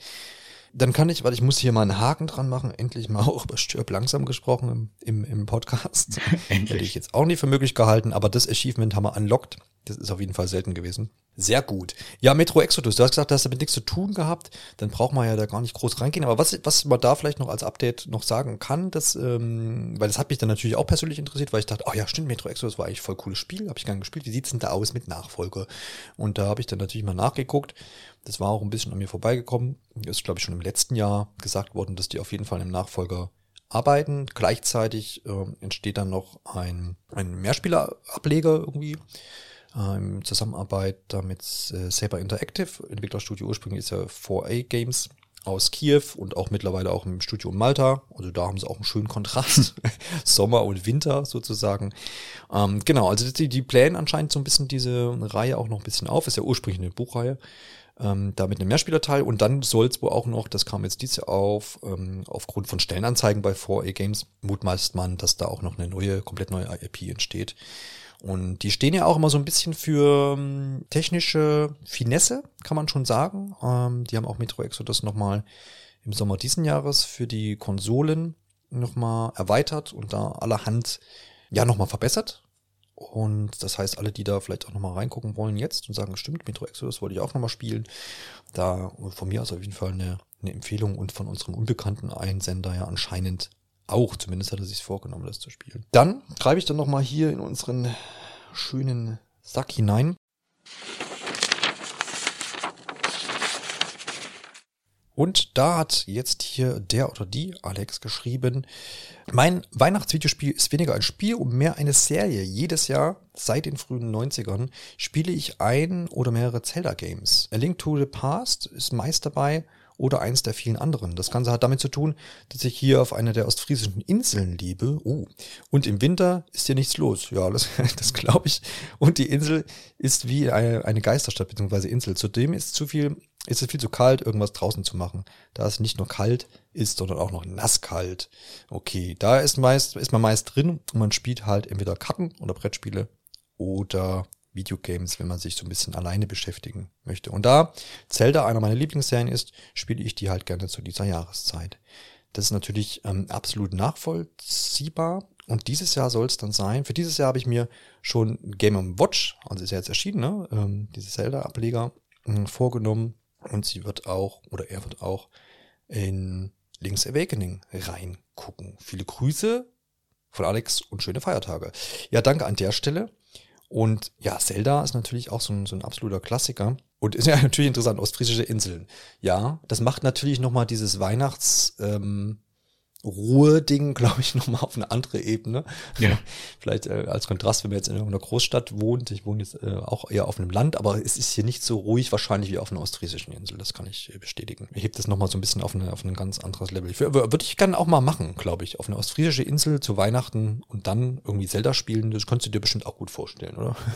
[SPEAKER 1] Dann kann ich, weil ich muss hier mal einen Haken dran machen, endlich mal auch über Stirb langsam gesprochen im, im, im Podcast.
[SPEAKER 2] endlich.
[SPEAKER 1] Hätte ich jetzt auch nie für möglich gehalten, aber das Achievement haben wir unlocked. Das ist auf jeden Fall selten gewesen. Sehr gut. Ja, Metro Exodus, du hast gesagt, du hast damit nichts zu tun gehabt, dann braucht man ja da gar nicht groß reingehen. Aber was, was man da vielleicht noch als Update noch sagen kann, das, ähm, weil das hat mich dann natürlich auch persönlich interessiert, weil ich dachte, oh ja, stimmt, Metro Exodus war eigentlich voll cooles Spiel, habe ich gern gespielt. Wie sieht's denn da aus mit Nachfolge? Und da habe ich dann natürlich mal nachgeguckt. Das war auch ein bisschen an mir vorbeigekommen. Ist, glaube ich, schon im letzten Jahr gesagt worden, dass die auf jeden Fall im Nachfolger arbeiten. Gleichzeitig äh, entsteht dann noch ein, ein Mehrspielerableger irgendwie in Zusammenarbeit damit äh, Saber Interactive. Entwicklerstudio ursprünglich ist ja 4A Games aus Kiew und auch mittlerweile auch im Studio in Malta. Also da haben sie auch einen schönen Kontrast. Sommer und Winter sozusagen. Ähm, genau, also die, die Pläne anscheinend so ein bisschen diese Reihe auch noch ein bisschen auf. Ist ja ursprünglich eine Buchreihe. Ähm, da mit einem Mehrspielerteil und dann soll es wohl auch noch, das kam jetzt dieses Jahr auf, ähm, aufgrund von Stellenanzeigen bei 4A Games, mutmaßt man, dass da auch noch eine neue, komplett neue IP entsteht. Und die stehen ja auch immer so ein bisschen für ähm, technische Finesse, kann man schon sagen. Ähm, die haben auch Metro Exodus nochmal im Sommer diesen Jahres für die Konsolen nochmal erweitert und da allerhand ja nochmal verbessert. Und das heißt, alle, die da vielleicht auch nochmal reingucken wollen jetzt und sagen, stimmt, Metro Exodus wollte ich auch nochmal spielen, da von mir aus auf jeden Fall eine, eine Empfehlung und von unserem unbekannten Einsender ja anscheinend auch, zumindest hat er sich vorgenommen, das zu spielen. Dann greife ich dann nochmal hier in unseren schönen Sack hinein. Und da hat jetzt hier der oder die Alex geschrieben, mein Weihnachtsvideospiel ist weniger ein Spiel und mehr eine Serie. Jedes Jahr seit den frühen 90ern spiele ich ein oder mehrere Zelda-Games. A Link to the Past ist meist dabei oder eins der vielen anderen. Das Ganze hat damit zu tun, dass ich hier auf einer der ostfriesischen Inseln lebe. Oh, und im Winter ist hier nichts los. Ja, das, das glaube ich. Und die Insel ist wie eine, eine Geisterstadt bzw. Insel. Zudem ist zu viel, ist es viel zu kalt, irgendwas draußen zu machen. Da es nicht nur kalt ist, sondern auch noch nasskalt. Okay, da ist meist, ist man meist drin und man spielt halt entweder Karten oder Brettspiele oder Videogames, wenn man sich so ein bisschen alleine beschäftigen möchte. Und da Zelda einer meiner Lieblingsserien ist, spiele ich die halt gerne zu dieser Jahreszeit. Das ist natürlich ähm, absolut nachvollziehbar. Und dieses Jahr soll es dann sein. Für dieses Jahr habe ich mir schon Game Watch, also ist ja jetzt erschienen, ne? ähm, diese Zelda-Ableger, äh, vorgenommen. Und sie wird auch, oder er wird auch in Link's Awakening reingucken. Viele Grüße von Alex und schöne Feiertage. Ja, danke an der Stelle. Und ja, Zelda ist natürlich auch so ein, so ein absoluter Klassiker. Und ist ja natürlich interessant, ostfriesische Inseln. Ja, das macht natürlich nochmal dieses Weihnachts, ähm, Ruhe-Ding, glaube ich, nochmal auf eine andere Ebene. Ja. Vielleicht äh, als Kontrast, wenn man jetzt in irgendeiner Großstadt wohnt. Ich wohne jetzt äh, auch eher auf einem Land, aber es ist hier nicht so ruhig wahrscheinlich wie auf einer ostfriesischen Insel. Das kann ich äh, bestätigen. Ich heb das nochmal so ein bisschen auf, eine, auf ein ganz anderes Level. Würde ich gerne auch mal machen, glaube ich. Auf eine ostfriesische Insel zu Weihnachten und dann irgendwie Zelda spielen. Das könntest du dir bestimmt auch gut vorstellen, oder?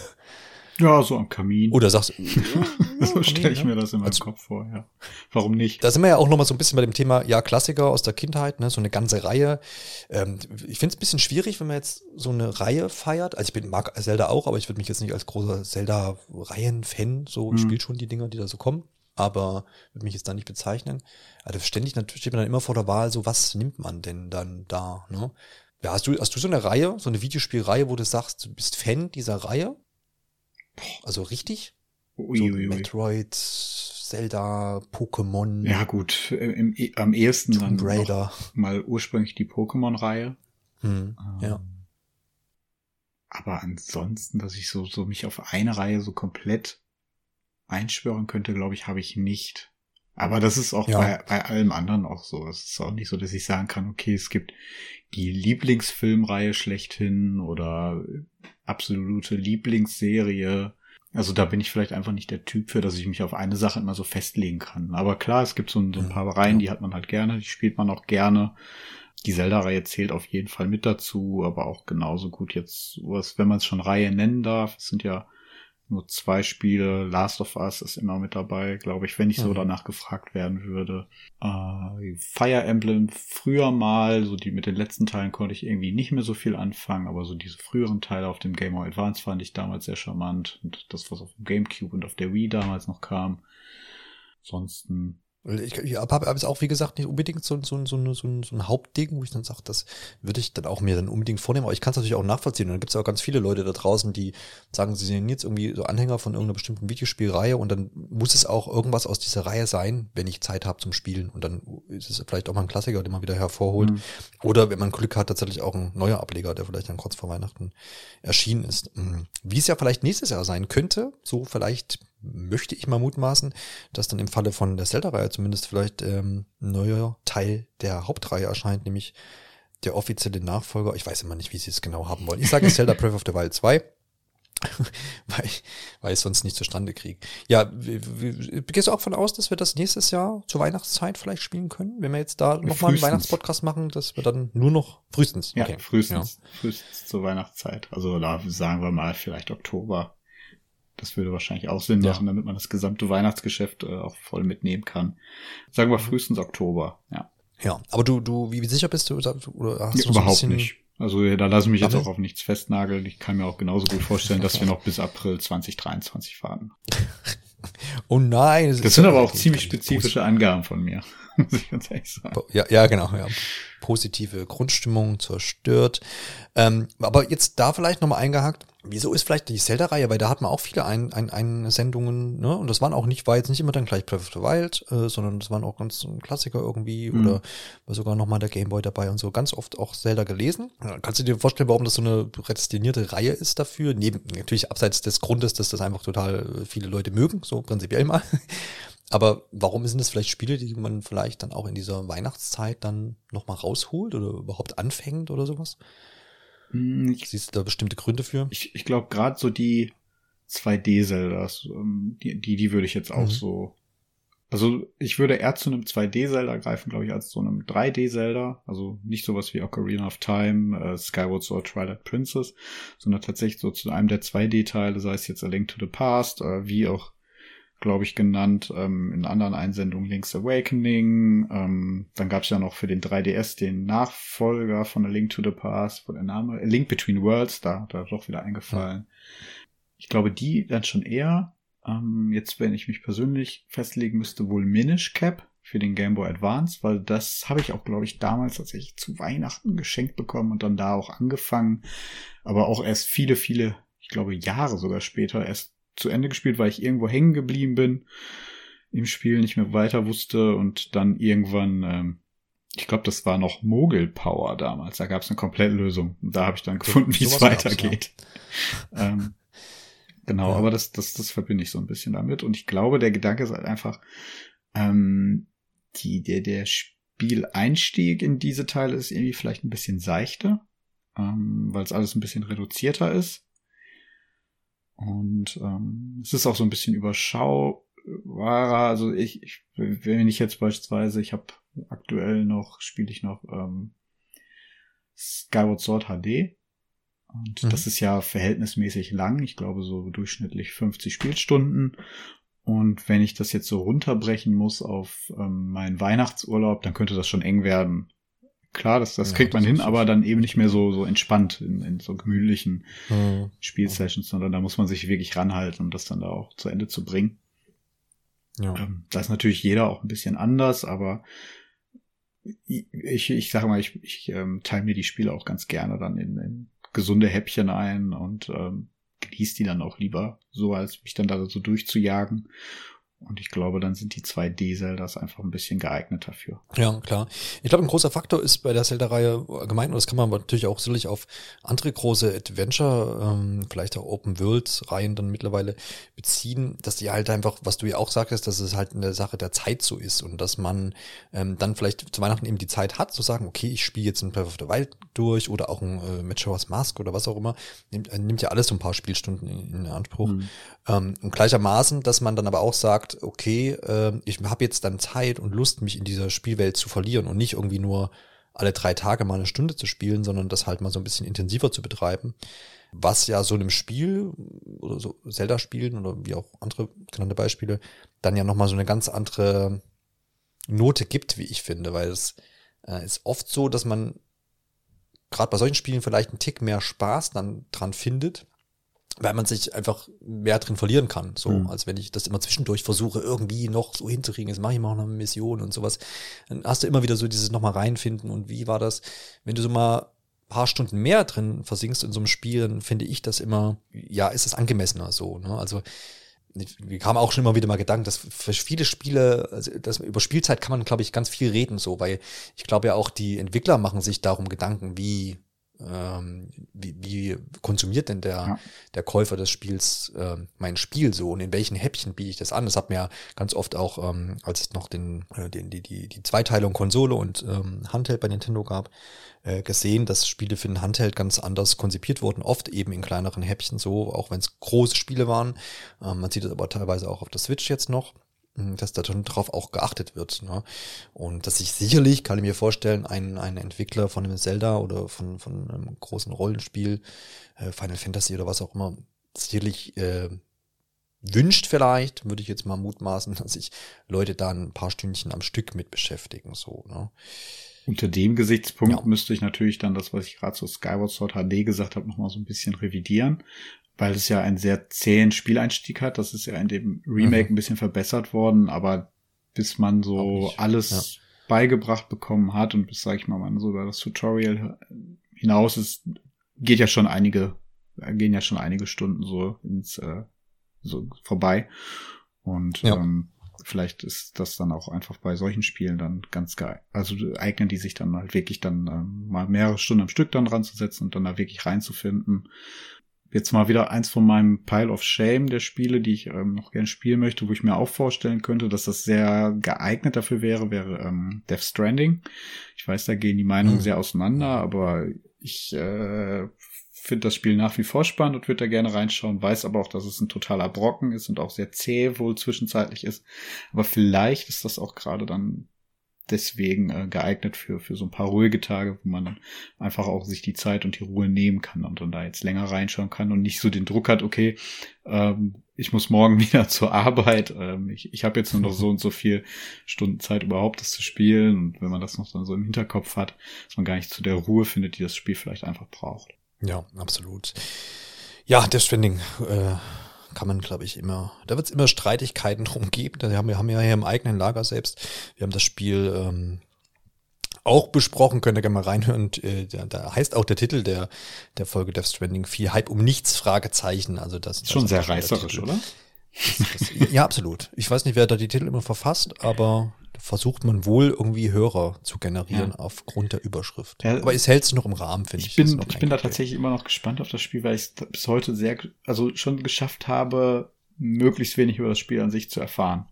[SPEAKER 2] Ja, so am Kamin.
[SPEAKER 1] Oder sagst du,
[SPEAKER 2] so stelle ich mir das in meinem also, Kopf vor, ja. Warum nicht?
[SPEAKER 1] Da sind wir ja auch nochmal so ein bisschen bei dem Thema, ja, Klassiker aus der Kindheit, ne, so eine ganze Reihe. Ähm, ich finde es ein bisschen schwierig, wenn man jetzt so eine Reihe feiert. Also ich bin, mag Zelda auch, aber ich würde mich jetzt nicht als großer Zelda-Reihen-Fan, so, ich mhm. spiele schon die Dinger, die da so kommen, aber würde mich jetzt da nicht bezeichnen. Also ständig natürlich steht man dann immer vor der Wahl, so, was nimmt man denn dann da, ne? Ja, hast du, hast du so eine Reihe, so eine Videospielreihe, wo du sagst, du bist Fan dieser Reihe? Also richtig? Ui, so ui, Metroid, Zelda, Pokémon.
[SPEAKER 2] Ja gut, im, im, am ehesten Tomb dann mal ursprünglich die Pokémon-Reihe. Hm, ähm, ja. Aber ansonsten, dass ich so, so mich auf eine Reihe so komplett einschwören könnte, glaube ich, habe ich nicht. Aber das ist auch ja. bei, bei allem anderen auch so. Es ist auch nicht so, dass ich sagen kann, okay, es gibt die Lieblingsfilmreihe schlechthin oder absolute Lieblingsserie. Also da bin ich vielleicht einfach nicht der Typ für, dass ich mich auf eine Sache immer so festlegen kann. Aber klar, es gibt so ein, so ein paar Reihen, die hat man halt gerne, die spielt man auch gerne. Die Zelda-Reihe zählt auf jeden Fall mit dazu, aber auch genauso gut jetzt, was, wenn man es schon Reihe nennen darf, es sind ja nur zwei Spiele. Last of Us ist immer mit dabei, glaube ich, wenn ich so mhm. danach gefragt werden würde. Äh, Fire Emblem früher mal, so die mit den letzten Teilen konnte ich irgendwie nicht mehr so viel anfangen, aber so diese früheren Teile auf dem Game Boy Advance fand ich damals sehr charmant und das, was auf dem GameCube und auf der Wii damals noch kam. Ansonsten
[SPEAKER 1] Ich, ich habe hab jetzt auch, wie gesagt, nicht unbedingt so, so, so, so, so ein Hauptding, wo ich dann sage, das würde ich dann auch mir dann unbedingt vornehmen. Aber ich kann es natürlich auch nachvollziehen. Und dann gibt es auch ganz viele Leute da draußen, die sagen, sie sind jetzt irgendwie so Anhänger von irgendeiner bestimmten Videospielreihe und dann muss es auch irgendwas aus dieser Reihe sein, wenn ich Zeit habe zum Spielen. Und dann ist es vielleicht auch mal ein Klassiker, den man wieder hervorholt. Mhm. Oder wenn man Glück hat, tatsächlich auch ein neuer Ableger, der vielleicht dann kurz vor Weihnachten erschienen ist. Mhm. Wie es ja vielleicht nächstes Jahr sein könnte, so vielleicht möchte ich mal mutmaßen, dass dann im Falle von der Zelda-Reihe zumindest vielleicht ähm, ein neuer Teil der Hauptreihe erscheint, nämlich der offizielle Nachfolger. Ich weiß immer nicht, wie sie es genau haben wollen. Ich sage Zelda Breath of the Wild 2. weil, ich, weil ich sonst nicht zustande kriege. Ja, gehst du auch von aus, dass wir das nächstes Jahr zur Weihnachtszeit vielleicht spielen können? Wenn wir jetzt da nochmal einen Weihnachtspodcast machen, dass wir dann nur noch frühestens.
[SPEAKER 2] Okay. Ja, frühestens, ja. frühestens zur Weihnachtszeit. Also da sagen wir mal vielleicht Oktober. Das würde wahrscheinlich auch Sinn machen, ja. damit man das gesamte Weihnachtsgeschäft äh, auch voll mitnehmen kann. Sagen wir frühestens Oktober, ja.
[SPEAKER 1] Ja, aber du, du, wie sicher bist du?
[SPEAKER 2] Oder hast ja, du überhaupt nicht. Also da lasse ich mich jetzt auch auf nichts festnageln. Ich kann mir auch genauso gut vorstellen, dass wir noch bis April 2023 fahren.
[SPEAKER 1] oh nein.
[SPEAKER 2] Das, das sind aber auch ziemlich spezifische Angaben von mir, muss ich ganz ehrlich sagen.
[SPEAKER 1] Ja, ja, genau, ja. Positive Grundstimmung zerstört. Ähm, aber jetzt da vielleicht nochmal eingehakt Wieso ist vielleicht die Zelda-Reihe, weil da hat man auch viele ein, ein, ein Sendungen, ne? Und das waren auch nicht, war jetzt nicht immer dann gleich Breath of the Wild, äh, sondern das waren auch ganz Klassiker irgendwie mhm. oder war sogar nochmal der Gameboy dabei und so. Ganz oft auch Zelda gelesen. Kannst du dir vorstellen, warum das so eine prädestinierte Reihe ist dafür? Neben, natürlich abseits des Grundes, dass das einfach total viele Leute mögen, so prinzipiell mal. Aber warum sind das vielleicht Spiele, die man vielleicht dann auch in dieser Weihnachtszeit dann nochmal rausholt oder überhaupt anfängt oder sowas?
[SPEAKER 2] Hm, ich, Siehst du da bestimmte Gründe für? Ich, ich glaube, gerade so die 2D-Zeldas, ähm, die, die, die würde ich jetzt auch mhm. so. Also ich würde eher zu einem 2D-Zelda greifen, glaube ich, als zu einem 3D-Zelda. Also nicht sowas wie Ocarina of Time, äh, Skyward Sword, Twilight Princess, sondern tatsächlich so zu einem der 2D-Teile, sei es jetzt A Link to the Past, äh, wie auch glaube ich, genannt. Ähm, in anderen Einsendungen Link's Awakening. Ähm, dann gab es ja noch für den 3DS den Nachfolger von A Link to the Past, wo der Name A Link Between Worlds, da, da doch wieder eingefallen. Ja. Ich glaube, die dann schon eher. Ähm, jetzt, wenn ich mich persönlich festlegen müsste, wohl Minish Cap für den Game Boy Advance, weil das habe ich auch, glaube ich, damals tatsächlich zu Weihnachten geschenkt bekommen und dann da auch angefangen. Aber auch erst viele, viele, ich glaube, Jahre sogar später erst zu Ende gespielt, weil ich irgendwo hängen geblieben bin im Spiel, nicht mehr weiter wusste und dann irgendwann, ähm, ich glaube, das war noch Mogel Power damals. Da gab es eine Komplettlösung. Und da habe ich dann gefunden, wie es weitergeht. Ja. ähm, genau, ja. aber das, das, das verbinde ich so ein bisschen damit. Und ich glaube, der Gedanke ist halt einfach, ähm, die, der, der Spieleinstieg in diese Teile ist irgendwie vielleicht ein bisschen seichter, ähm, weil es alles ein bisschen reduzierter ist. Und ähm, es ist auch so ein bisschen überschaubarer. Also ich, ich wenn ich jetzt beispielsweise, ich habe aktuell noch, spiele ich noch ähm, Skyward Sword HD. Und mhm. das ist ja verhältnismäßig lang. Ich glaube so durchschnittlich 50 Spielstunden. Und wenn ich das jetzt so runterbrechen muss auf ähm, meinen Weihnachtsurlaub, dann könnte das schon eng werden. Klar, das, das ja, kriegt man das hin, aber dann eben nicht mehr so, so entspannt in, in so gemütlichen mhm. Spielsessions, sondern da muss man sich wirklich ranhalten, um das dann da auch zu Ende zu bringen. Ja. Ähm, da ist natürlich jeder auch ein bisschen anders, aber ich, ich sage mal, ich, ich ähm, teile mir die Spiele auch ganz gerne dann in, in gesunde Häppchen ein und ähm, genieße die dann auch lieber, so als mich dann da so durchzujagen. Und ich glaube, dann sind die zwei D-Zeldas einfach ein bisschen geeignet dafür.
[SPEAKER 1] Ja, klar. Ich glaube, ein großer Faktor ist bei der Zelda-Reihe gemeint, und das kann man natürlich auch sicherlich auf andere große Adventure, ähm, vielleicht auch Open-World-Reihen dann mittlerweile beziehen, dass die halt einfach, was du ja auch sagtest, dass es halt eine Sache der Zeit so ist und dass man ähm, dann vielleicht zu Weihnachten eben die Zeit hat, zu sagen, okay, ich spiele jetzt ein Breath of the Wild durch oder auch ein äh, Majora's Mask oder was auch immer. Nimmt, äh, nimmt ja alles so ein paar Spielstunden in, in Anspruch. Mhm. Ähm, und gleichermaßen, dass man dann aber auch sagt, sagt, okay, äh, ich habe jetzt dann Zeit und Lust, mich in dieser Spielwelt zu verlieren und nicht irgendwie nur alle drei Tage mal eine Stunde zu spielen, sondern das halt mal so ein bisschen intensiver zu betreiben. Was ja so einem Spiel oder so Zelda-Spielen oder wie auch andere genannte Beispiele dann ja nochmal so eine ganz andere Note gibt, wie ich finde, weil es äh, ist oft so, dass man gerade bei solchen Spielen vielleicht einen Tick mehr Spaß dann dran findet, weil man sich einfach mehr drin verlieren kann. So, mhm. als wenn ich das immer zwischendurch versuche, irgendwie noch so hinzukriegen. Jetzt mache ich mal noch eine Mission und sowas. Dann hast du immer wieder so dieses nochmal reinfinden und wie war das? Wenn du so mal paar Stunden mehr drin versinkst in so einem Spiel, dann finde ich das immer, ja, ist es angemessener so. Ne? Also wir haben auch schon immer wieder mal Gedanken, dass für viele Spiele, also dass über Spielzeit kann man, glaube ich, ganz viel reden, so, weil ich glaube ja auch, die Entwickler machen sich darum Gedanken, wie ähm, wie, wie konsumiert denn der, ja. der Käufer des Spiels äh, mein Spiel so und in welchen Häppchen biete ich das an? Das hat mir ganz oft auch, ähm, als es noch den, äh, den, die, die, die Zweiteilung Konsole und ähm, Handheld bei Nintendo gab, äh, gesehen, dass Spiele für den Handheld ganz anders konzipiert wurden, oft eben in kleineren Häppchen so, auch wenn es große Spiele waren. Ähm, man sieht es aber teilweise auch auf der Switch jetzt noch. Hm, dass da schon drauf auch geachtet wird. Ne? Und dass ich sicherlich, kann ich mir vorstellen, ein, ein Entwickler von einem Zelda oder von, von einem großen Rollenspiel, äh, Final Fantasy oder was auch immer, sicherlich äh, wünscht vielleicht, würde ich jetzt mal mutmaßen, dass sich Leute da ein paar Stündchen am Stück mit beschäftigen. So, ne?
[SPEAKER 2] Unter dem Gesichtspunkt ja. müsste ich natürlich dann das, was ich gerade zu Skyward Sword HD gesagt habe, nochmal so ein bisschen revidieren weil es ja einen sehr zähen Spieleinstieg hat. Das ist ja in dem Remake mhm. ein bisschen verbessert worden, aber bis man so alles ja. beigebracht bekommen hat und bis, sag ich mal, man so über das Tutorial hinaus ist, geht ja schon einige, gehen ja schon einige Stunden so ins äh, so vorbei. Und ja. ähm, vielleicht ist das dann auch einfach bei solchen Spielen dann ganz geil. Also eignen die sich dann halt wirklich dann ähm, mal mehrere Stunden am Stück dann dran zu setzen und dann da wirklich reinzufinden jetzt mal wieder eins von meinem Pile of Shame der Spiele, die ich ähm, noch gerne spielen möchte, wo ich mir auch vorstellen könnte, dass das sehr geeignet dafür wäre, wäre ähm, Death Stranding. Ich weiß, da gehen die Meinungen mhm. sehr auseinander, aber ich äh, finde das Spiel nach wie vor spannend und würde da gerne reinschauen, weiß aber auch, dass es ein totaler Brocken ist und auch sehr zäh wohl zwischenzeitlich ist. Aber vielleicht ist das auch gerade dann deswegen äh, geeignet für, für so ein paar ruhige Tage, wo man dann einfach auch sich die Zeit und die Ruhe nehmen kann und dann da jetzt länger reinschauen kann und nicht so den Druck hat, okay, ähm, ich muss morgen wieder zur Arbeit, ähm, ich, ich habe jetzt nur noch so und so viel Stunden Zeit überhaupt das zu spielen und wenn man das noch dann so im Hinterkopf hat, dass man gar nicht zu der Ruhe findet, die das Spiel vielleicht einfach braucht.
[SPEAKER 1] Ja, absolut. Ja, der Stranding, äh kann man, glaube ich, immer, da wird es immer Streitigkeiten drum geben. Da haben wir haben ja hier im eigenen Lager selbst, wir haben das Spiel ähm, auch besprochen, könnt ihr gerne mal reinhören. Und, äh, da, da heißt auch der Titel der, der Folge Death Stranding 4 Hype um nichts, Fragezeichen. Also das,
[SPEAKER 2] das schon sehr reißerisch, oder?
[SPEAKER 1] Das, das, ja, absolut. Ich weiß nicht, wer da die Titel immer verfasst, aber versucht man wohl irgendwie Hörer zu generieren ja. aufgrund der Überschrift. Ja, Aber es hält sich noch im Rahmen, finde ich.
[SPEAKER 2] Ich bin, ich bin da tatsächlich immer noch gespannt auf das Spiel, weil ich es bis heute sehr, also schon geschafft habe, möglichst wenig über das Spiel an sich zu erfahren.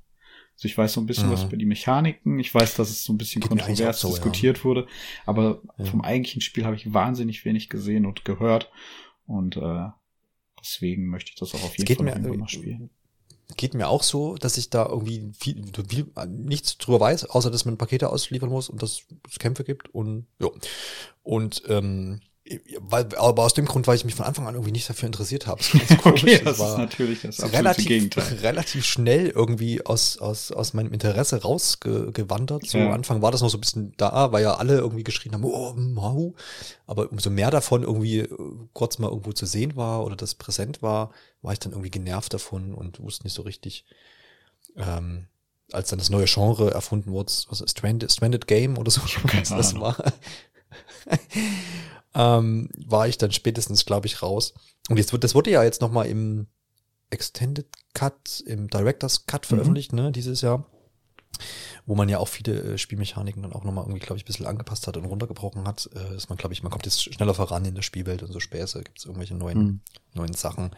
[SPEAKER 2] Also ich weiß so ein bisschen mhm. was über die Mechaniken, ich weiß, dass es so ein bisschen Geht kontrovers so, diskutiert ja. wurde, aber vom eigentlichen Spiel habe ich wahnsinnig wenig gesehen und gehört und äh, deswegen möchte ich das auch auf jeden Fall
[SPEAKER 1] irgendwann mal spielen geht mir auch so, dass ich da irgendwie viel, viel, nichts drüber weiß, außer dass man Pakete ausliefern muss und dass es Kämpfe gibt und ja. Und ähm, weil, aber aus dem Grund, weil ich mich von Anfang an irgendwie nicht dafür interessiert habe.
[SPEAKER 2] Das, okay, das, das ist natürlich das
[SPEAKER 1] relativ, Gegenteil. relativ schnell irgendwie aus, aus, aus meinem Interesse rausgewandert. So ja. am Anfang war das noch so ein bisschen da, weil ja alle irgendwie geschrien haben, oh, mau. Aber umso mehr davon irgendwie äh, kurz mal irgendwo zu sehen war oder das präsent war, war ich dann irgendwie genervt davon und wusste nicht so richtig, ähm, als dann das neue Genre erfunden wurde, was ist Stranded, Stranded Game oder so, was das war ähm, war ich dann spätestens, glaube ich, raus. Und jetzt wird, das wurde ja jetzt nochmal im Extended Cut, im Director's Cut mhm. veröffentlicht, mhm. ne, dieses Jahr. Wo man ja auch viele äh, Spielmechaniken dann auch nochmal irgendwie, glaube ich, ein bisschen angepasst hat und runtergebrochen hat. Äh, dass man, glaube ich, man kommt jetzt schneller voran in der Spielwelt und so Späße, gibt es irgendwelche neuen, mhm. neuen Sachen.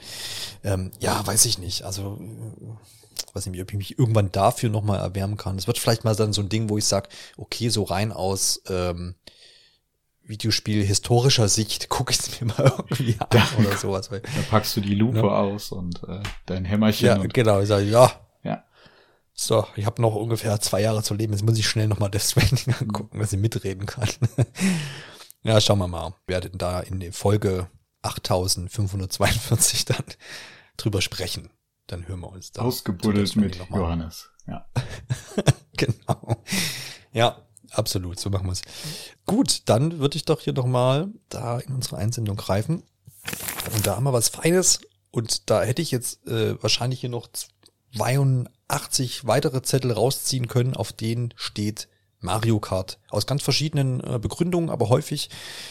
[SPEAKER 1] Ähm, ja, weiß ich nicht. Also äh, weiß nicht, ob ich mich irgendwann dafür nochmal erwärmen kann. Es wird vielleicht mal dann so ein Ding, wo ich sage, okay, so rein aus ähm, Videospiel historischer Sicht gucke ich es mir mal irgendwie an da, oder sowas.
[SPEAKER 2] Da packst du die Lupe ne? aus und äh, dein Hämmerchen.
[SPEAKER 1] Ja, genau. Ich sage, ja. ja. So, ich habe noch ungefähr zwei Jahre zu leben. Jetzt muss ich schnell nochmal Death Stranding angucken, dass ich mitreden kann. ja, schauen wir mal. Wir werden da in der Folge 8542 dann drüber sprechen. Dann hören wir uns da.
[SPEAKER 2] Ausgebuddelt mit Johannes. Ja.
[SPEAKER 1] genau. Ja, Absolut, so machen wir es. Gut, dann würde ich doch hier nochmal da in unsere Einsendung greifen. Und da haben wir was Feines Und da hätte ich jetzt äh, wahrscheinlich hier noch 82 weitere Zettel rausziehen können, auf denen steht Mario Kart. Aus ganz verschiedenen äh, Begründungen, aber häufig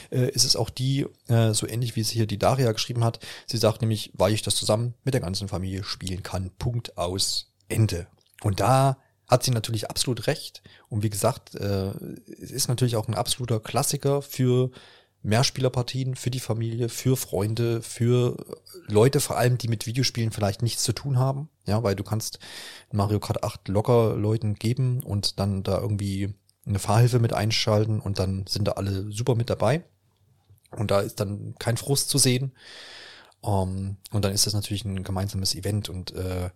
[SPEAKER 1] äh, ist es auch die, äh, so ähnlich wie es hier die Daria geschrieben hat. Sie sagt nämlich, weil ich das zusammen mit der ganzen Familie spielen kann. Punkt aus Ende. Und da hat sie natürlich absolut recht. Und wie gesagt, äh, es ist natürlich auch ein absoluter Klassiker für Mehrspielerpartien, für die Familie, für Freunde, für Leute vor allem, die mit Videospielen vielleicht nichts zu tun haben. Ja, weil du kannst Mario Kart 8 locker Leuten geben und dann da irgendwie eine Fahrhilfe mit einschalten und dann sind da alle super mit dabei. Und da ist dann kein Frust zu sehen. Um, und dann ist das natürlich ein gemeinsames Event und äh,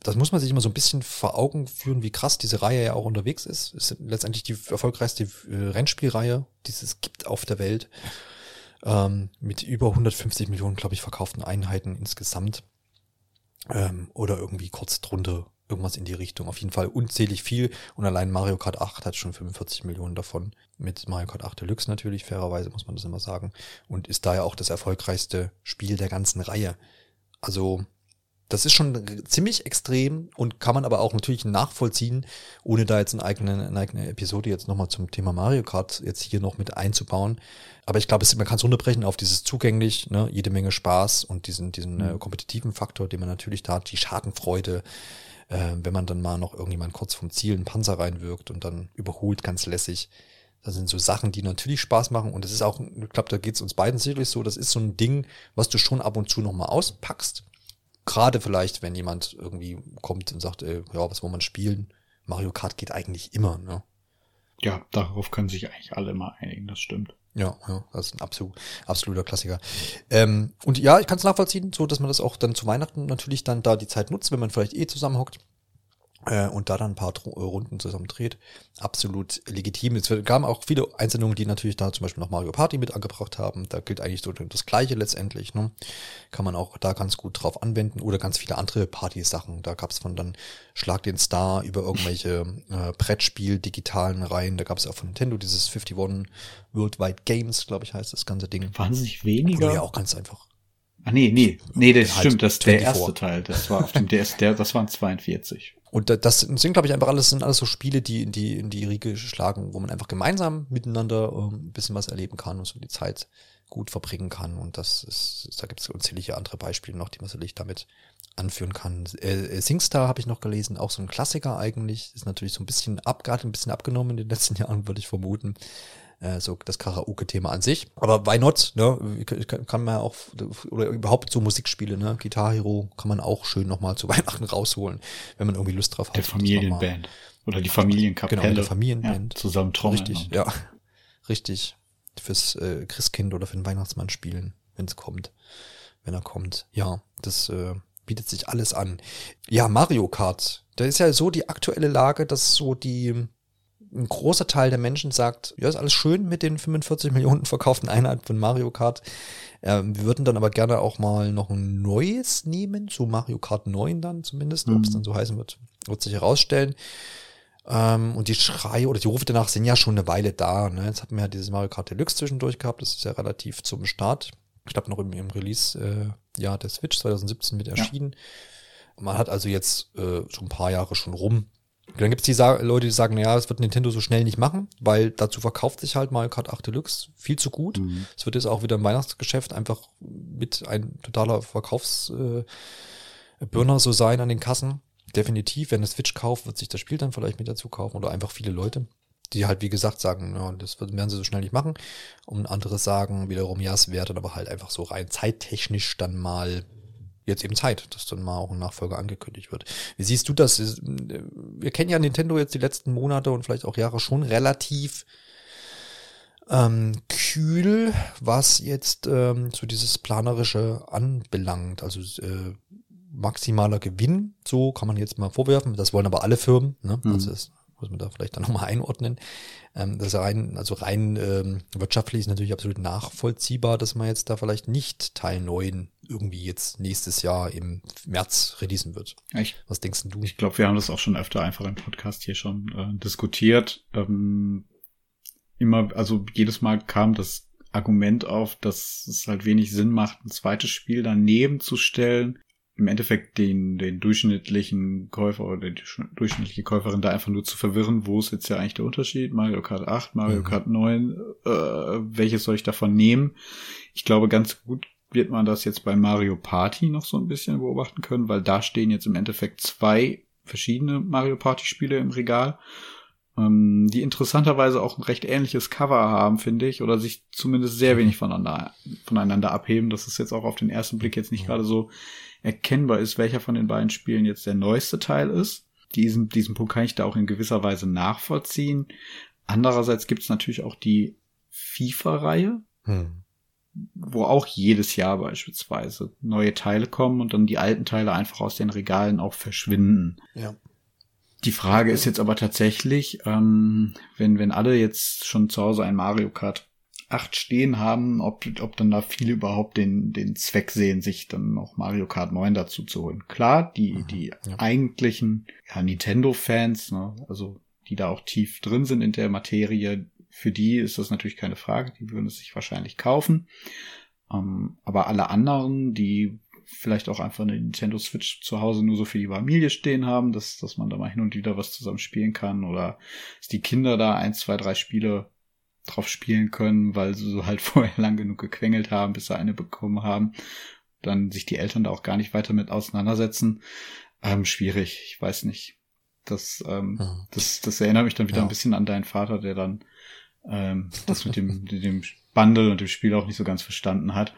[SPEAKER 1] das muss man sich immer so ein bisschen vor Augen führen, wie krass diese Reihe ja auch unterwegs ist. Es ist letztendlich die erfolgreichste äh, Rennspielreihe, die es gibt auf der Welt. Ähm, mit über 150 Millionen, glaube ich, verkauften Einheiten insgesamt. Ähm, oder irgendwie kurz drunter, irgendwas in die Richtung. Auf jeden Fall unzählig viel. Und allein Mario Kart 8 hat schon 45 Millionen davon. Mit Mario Kart 8 Deluxe natürlich, fairerweise muss man das immer sagen. Und ist daher auch das erfolgreichste Spiel der ganzen Reihe. Also das ist schon ziemlich extrem und kann man aber auch natürlich nachvollziehen, ohne da jetzt eine eigene, eine eigene Episode jetzt nochmal zum Thema Mario Kart jetzt hier noch mit einzubauen. Aber ich glaube, man kann es runterbrechen auf dieses zugänglich, ne, jede Menge Spaß und diesen, diesen äh, mhm. kompetitiven Faktor, den man natürlich da hat, die Schadenfreude, äh, wenn man dann mal noch irgendjemand kurz vom Ziel einen Panzer reinwirkt und dann überholt ganz lässig. Das sind so Sachen, die natürlich Spaß machen. Und es ist auch, ich glaube, da geht es uns beiden sicherlich so, das ist so ein Ding, was du schon ab und zu nochmal auspackst Gerade vielleicht, wenn jemand irgendwie kommt und sagt, ey, ja, was wollen wir spielen? Mario Kart geht eigentlich immer, ne?
[SPEAKER 2] Ja, darauf können sich eigentlich alle mal einigen, das stimmt.
[SPEAKER 1] Ja, ja, das ist ein absolut, absoluter Klassiker. Ähm, und ja, ich kann es nachvollziehen, so dass man das auch dann zu Weihnachten natürlich dann da die Zeit nutzt, wenn man vielleicht eh zusammenhockt äh, und da dann ein paar äh, Runden zusammen dreht. Absolut legitim. Es gaben auch viele Einsendungen, die natürlich da zum Beispiel noch Mario Party mit angebracht haben. Da gilt eigentlich so das Gleiche letztendlich. Ne? Kann man auch da ganz gut drauf anwenden oder ganz viele andere Party-Sachen. Da gab es von dann Schlag den Star über irgendwelche äh, Brettspiel, digitalen Reihen. Da gab es auch von Nintendo dieses 51 Worldwide Games, glaube ich, heißt das ganze Ding.
[SPEAKER 2] Wahnsinnig weniger.
[SPEAKER 1] ja auch ganz einfach.
[SPEAKER 2] Ah nee, nee, nee, das halt stimmt, das ist der erste Teil. Das war auf dem DS, der, das waren 42.
[SPEAKER 1] Und das sind, glaube ich, einfach alles, sind alles so Spiele, die in die, in die Riege schlagen, wo man einfach gemeinsam miteinander ähm, ein bisschen was erleben kann und so die Zeit gut verbringen kann. Und das ist, da gibt es unzählige andere Beispiele noch, die man sicherlich damit anführen kann. Äh, Singstar habe ich noch gelesen, auch so ein Klassiker eigentlich. Ist natürlich so ein bisschen abgehakt, ein bisschen abgenommen in den letzten Jahren, würde ich vermuten äh, so das Karaoke-Thema an sich. Aber why not? Ne? Kann man ja auch, oder überhaupt so Musikspiele, ne? Guitar Hero kann man auch schön nochmal zu Weihnachten rausholen, wenn man irgendwie Lust drauf
[SPEAKER 2] hat. Der Familienband. Oder die Familienkapelle.
[SPEAKER 1] Genau, der Familienband.
[SPEAKER 2] Ja, zusammen trommeln.
[SPEAKER 1] Richtig, ja. Richtig. Fürs äh, Christkind oder für den Weihnachtsmann spielen, wenn es kommt. Wenn er kommt. Ja, das äh, bietet sich alles an. Ja, Mario Kart. Da ist ja so die aktuelle Lage, dass so die ein großer Teil der Menschen sagt, ja, ist alles schön mit den 45 Millionen verkauften Einheiten von Mario Kart. Ähm, wir würden dann aber gerne auch mal noch ein neues nehmen, so Mario Kart 9 dann zumindest, mhm. ob es dann so heißen wird, wird sich herausstellen. Ähm, und die Schreie oder die Rufe danach sind ja schon eine Weile da. Ne? Jetzt hatten wir ja dieses Mario Kart Deluxe zwischendurch gehabt, das ist ja relativ zum Start. Ich glaube noch im, im Release äh, ja der Switch 2017 mit erschienen. Ja. Man hat also jetzt äh, so ein paar Jahre schon rum dann gibt es die Leute, die sagen, naja, das wird Nintendo so schnell nicht machen, weil dazu verkauft sich halt Mario Kart 8 Deluxe viel zu gut. Mhm. Es mhm. wird jetzt auch wieder im Weihnachtsgeschäft einfach mit ein totaler Verkaufsbürner äh, so sein an den Kassen. Definitiv, wenn eine Switch kauft, wird sich das Spiel dann vielleicht mit dazu kaufen oder einfach viele Leute, die halt wie gesagt sagen, ja, das werden sie so schnell nicht machen. Und andere sagen wiederum, ja, es wäre dann aber halt einfach so rein zeittechnisch dann mal jetzt eben Zeit, dass dann mal auch ein Nachfolger angekündigt wird. Wie siehst du das? Wir kennen ja Nintendo jetzt die letzten Monate und vielleicht auch Jahre schon relativ ähm, kühl, was jetzt ähm, so dieses planerische anbelangt. Also äh, maximaler Gewinn, so kann man jetzt mal vorwerfen. Das wollen aber alle Firmen. Ne? Mhm. Also das muss man da vielleicht dann nochmal einordnen. Ähm, das rein, also rein ähm, wirtschaftlich ist natürlich absolut nachvollziehbar, dass man jetzt da vielleicht nicht Teil 9 irgendwie jetzt nächstes Jahr im März releasen wird.
[SPEAKER 2] Ich, Was denkst du? Ich glaube, wir haben das auch schon öfter einfach im Podcast hier schon äh, diskutiert. Ähm, immer, also jedes Mal kam das Argument auf, dass es halt wenig Sinn macht, ein zweites Spiel daneben zu stellen, im Endeffekt den, den durchschnittlichen Käufer oder die durchschnittliche Käuferin da einfach nur zu verwirren, wo ist jetzt ja eigentlich der Unterschied? Mario Kart 8, Mario mhm. Kart 9, äh, welches soll ich davon nehmen? Ich glaube, ganz gut wird man das jetzt bei Mario Party noch so ein bisschen beobachten können, weil da stehen jetzt im Endeffekt zwei verschiedene Mario Party Spiele im Regal, ähm, die interessanterweise auch ein recht ähnliches Cover haben, finde ich, oder sich zumindest sehr wenig voneinander, voneinander abheben. Das ist jetzt auch auf den ersten Blick jetzt nicht gerade so erkennbar ist, welcher von den beiden Spielen jetzt der neueste Teil ist. Diesen, diesen Punkt kann ich da auch in gewisser Weise nachvollziehen. Andererseits gibt es natürlich auch die FIFA-Reihe, hm. wo auch jedes Jahr beispielsweise neue Teile kommen und dann die alten Teile einfach aus den Regalen auch verschwinden.
[SPEAKER 1] Ja.
[SPEAKER 2] Die Frage ist jetzt aber tatsächlich, ähm, wenn, wenn alle jetzt schon zu Hause ein Mario Kart 8 stehen haben, ob, ob dann da viele überhaupt den, den Zweck sehen, sich dann noch Mario Kart 9 dazu zu holen. Klar, die, mhm, die ja. eigentlichen ja, Nintendo-Fans, ne, also die da auch tief drin sind in der Materie, für die ist das natürlich keine Frage, die würden es sich wahrscheinlich kaufen. Ähm, aber alle anderen, die vielleicht auch einfach eine Nintendo Switch zu Hause nur so für die Familie stehen haben, dass, dass man da mal hin und wieder was zusammen spielen kann oder dass die Kinder da ein, zwei, drei Spiele drauf spielen können, weil sie so halt vorher lang genug gequengelt haben, bis sie eine bekommen haben. Dann sich die Eltern da auch gar nicht weiter mit auseinandersetzen. Ähm, schwierig, ich weiß nicht. Das, ähm, ja. das, das erinnert mich dann wieder ja. ein bisschen an deinen Vater, der dann ähm, das mit dem, dem Bundle und dem Spiel auch nicht so ganz verstanden hat.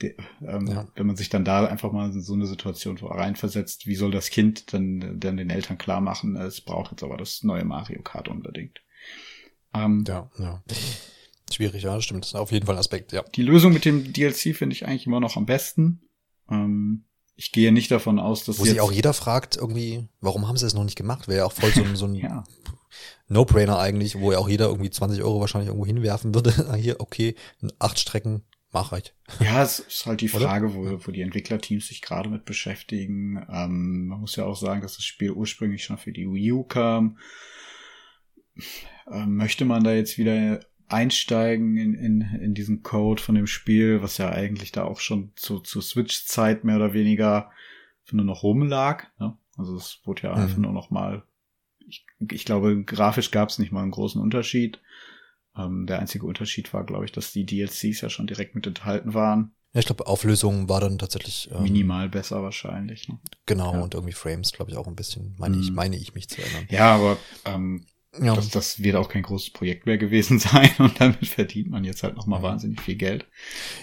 [SPEAKER 2] De, ähm, ja. Wenn man sich dann da einfach mal in so eine Situation reinversetzt, wie soll das Kind dann, dann den Eltern klar machen, es braucht jetzt aber das neue Mario Kart unbedingt.
[SPEAKER 1] Ähm, ja, ja. Schwierig, ja, stimmt. Das ist auf jeden Fall ein Aspekt, ja.
[SPEAKER 2] Die Lösung mit dem DLC finde ich eigentlich immer noch am besten. Ähm, ich gehe nicht davon aus, dass
[SPEAKER 1] Wo sich auch jeder fragt, irgendwie, warum haben sie es noch nicht gemacht? Wäre ja auch voll so ein, so ein ja. No-Brainer eigentlich, wo ja auch jeder irgendwie 20 Euro wahrscheinlich irgendwo hinwerfen würde. Hier, okay, acht Strecken, mach halt.
[SPEAKER 2] Ja, es ist halt die Frage, wo, wo die Entwicklerteams sich gerade mit beschäftigen. Ähm, man muss ja auch sagen, dass das Spiel ursprünglich schon für die Wii U kam. Ähm, möchte man da jetzt wieder einsteigen in, in, in diesen Code von dem Spiel, was ja eigentlich da auch schon zu, zu Switch-Zeit mehr oder weniger nur noch rumlag. Ne? Also es wurde ja mhm. einfach nur noch mal, ich, ich glaube, grafisch gab es nicht mal einen großen Unterschied. Ähm, der einzige Unterschied war, glaube ich, dass die DLCs ja schon direkt mit enthalten waren.
[SPEAKER 1] Ja, ich glaube, Auflösung war dann tatsächlich
[SPEAKER 2] ähm, minimal besser wahrscheinlich. Ne?
[SPEAKER 1] Genau, ja. und irgendwie Frames, glaube ich, auch ein bisschen, meine mhm. ich, meine ich mich zu erinnern.
[SPEAKER 2] Ja, aber ähm, ja. Das, das wird auch kein großes Projekt mehr gewesen sein und damit verdient man jetzt halt nochmal wahnsinnig viel Geld.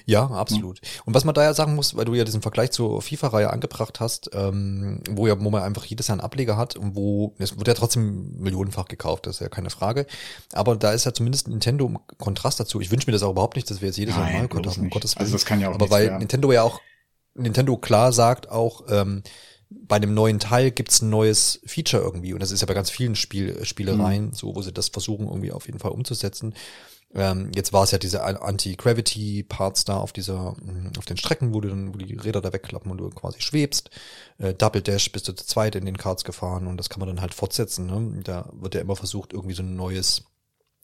[SPEAKER 1] Ja, absolut. Ja. Und was man da ja sagen muss, weil du ja diesen Vergleich zur FIFA-Reihe angebracht hast, ähm, wo ja, wo man einfach jedes Jahr einen Ableger hat und wo, es wird ja trotzdem millionenfach gekauft, das ist ja keine Frage. Aber da ist ja zumindest Nintendo im Kontrast dazu. Ich wünsche mir das auch überhaupt nicht, dass wir jetzt jedes Jahr Mario Kart haben, um Gottes
[SPEAKER 2] Willen. Also das kann ja auch
[SPEAKER 1] Aber weil werden. Nintendo ja auch, Nintendo klar sagt auch, ähm, bei einem neuen Teil gibt's ein neues Feature irgendwie. Und das ist ja bei ganz vielen Spiel, Spielereien mhm. so, wo sie das versuchen, irgendwie auf jeden Fall umzusetzen. Ähm, jetzt war es ja diese Anti-Gravity-Parts da auf dieser, auf den Strecken, wo du dann, wo die Räder da wegklappen und du quasi schwebst. Äh, Double Dash bist du zu zweit in den Karts gefahren und das kann man dann halt fortsetzen. Ne? Da wird ja immer versucht, irgendwie so ein neues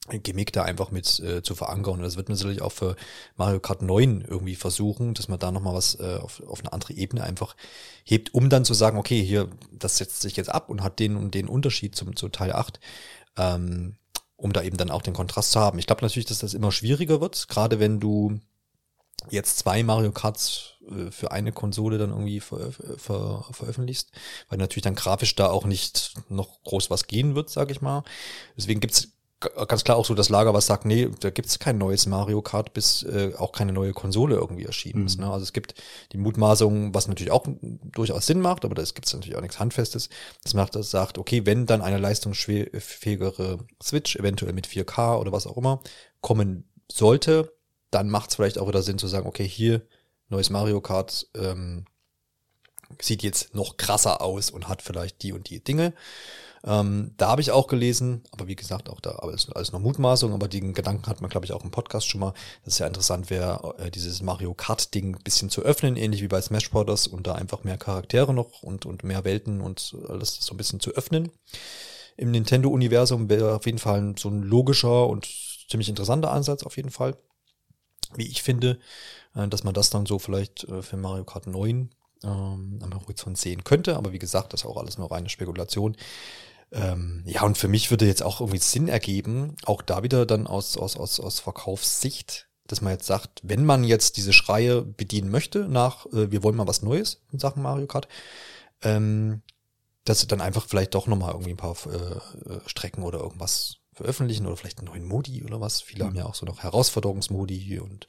[SPEAKER 1] Gimmick da einfach mit äh, zu verankern. Und das wird man sicherlich auch für Mario Kart 9 irgendwie versuchen, dass man da nochmal was äh, auf, auf eine andere Ebene einfach hebt, um dann zu sagen, okay, hier, das setzt sich jetzt ab und hat den und den Unterschied zum, zu Teil 8, ähm, um da eben dann auch den Kontrast zu haben. Ich glaube natürlich, dass das immer schwieriger wird, gerade wenn du jetzt zwei Mario Karts äh, für eine Konsole dann irgendwie ver, ver, veröffentlichst, weil natürlich dann grafisch da auch nicht noch groß was gehen wird, sage ich mal. Deswegen gibt's ganz klar auch so das Lager, was sagt, nee, da gibt's kein neues Mario Kart, bis äh, auch keine neue Konsole irgendwie erschienen mhm. ist. Ne? Also es gibt die Mutmaßung, was natürlich auch durchaus Sinn macht, aber da gibt's natürlich auch nichts Handfestes. Das macht, das sagt, okay, wenn dann eine leistungsfähigere Switch, eventuell mit 4K oder was auch immer, kommen sollte, dann macht's vielleicht auch wieder Sinn zu sagen, okay, hier neues Mario Kart ähm, sieht jetzt noch krasser aus und hat vielleicht die und die Dinge. Ähm, da habe ich auch gelesen, aber wie gesagt, auch da aber ist alles noch Mutmaßung, aber den Gedanken hat man, glaube ich, auch im Podcast schon mal. Das ist ja interessant wäre, äh, dieses Mario Kart-Ding bisschen zu öffnen, ähnlich wie bei Smash Bros. und da einfach mehr Charaktere noch und, und mehr Welten und alles so ein bisschen zu öffnen. Im Nintendo-Universum wäre auf jeden Fall so ein logischer und ziemlich interessanter Ansatz auf jeden Fall. wie ich finde, äh, dass man das dann so vielleicht äh, für Mario Kart 9 ähm, am Horizont sehen könnte. Aber wie gesagt, das ist auch alles nur reine Spekulation. Ähm, ja, und für mich würde jetzt auch irgendwie Sinn ergeben, auch da wieder dann aus, aus, aus, aus Verkaufssicht, dass man jetzt sagt, wenn man jetzt diese Schreie bedienen möchte nach, äh, wir wollen mal was Neues in Sachen Mario Kart, ähm, dass sie dann einfach vielleicht doch nochmal irgendwie ein paar äh, Strecken oder irgendwas veröffentlichen oder vielleicht einen neuen Modi oder was. Viele mhm. haben ja auch so noch Herausforderungsmodi und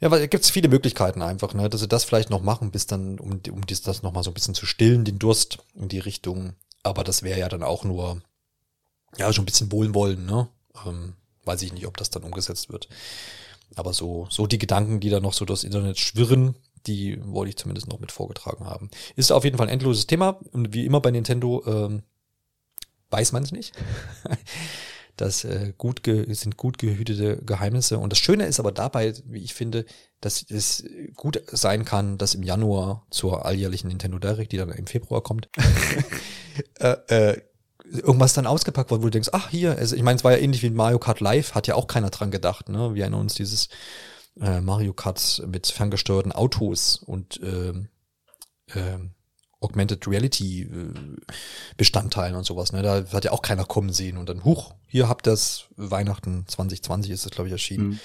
[SPEAKER 1] ja, weil gibt es viele Möglichkeiten einfach, ne, dass sie das vielleicht noch machen, bis dann, um, um das, das nochmal so ein bisschen zu stillen, den Durst in die Richtung. Aber das wäre ja dann auch nur, ja, schon ein bisschen wohlwollen, ne? Ähm, weiß ich nicht, ob das dann umgesetzt wird. Aber so, so die Gedanken, die da noch so durchs Internet schwirren, die wollte ich zumindest noch mit vorgetragen haben. Ist auf jeden Fall ein endloses Thema und wie immer bei Nintendo ähm, weiß man es nicht. Das äh, gut ge sind gut gehütete Geheimnisse. Und das Schöne ist aber dabei, wie ich finde, dass es gut sein kann, dass im Januar zur alljährlichen Nintendo Direct, die dann im Februar kommt, äh, äh, irgendwas dann ausgepackt wird, wo du denkst, ach hier, also ich meine, es war ja ähnlich wie Mario Kart Live, hat ja auch keiner dran gedacht, ne? Wir erinnern uns dieses äh, Mario Kart mit ferngesteuerten Autos und ähm, ähm, Augmented Reality äh, Bestandteilen und sowas. Ne? Da hat ja auch keiner kommen sehen. Und dann, huch, hier habt das Weihnachten 2020 ist das, glaube ich, erschienen. Mhm.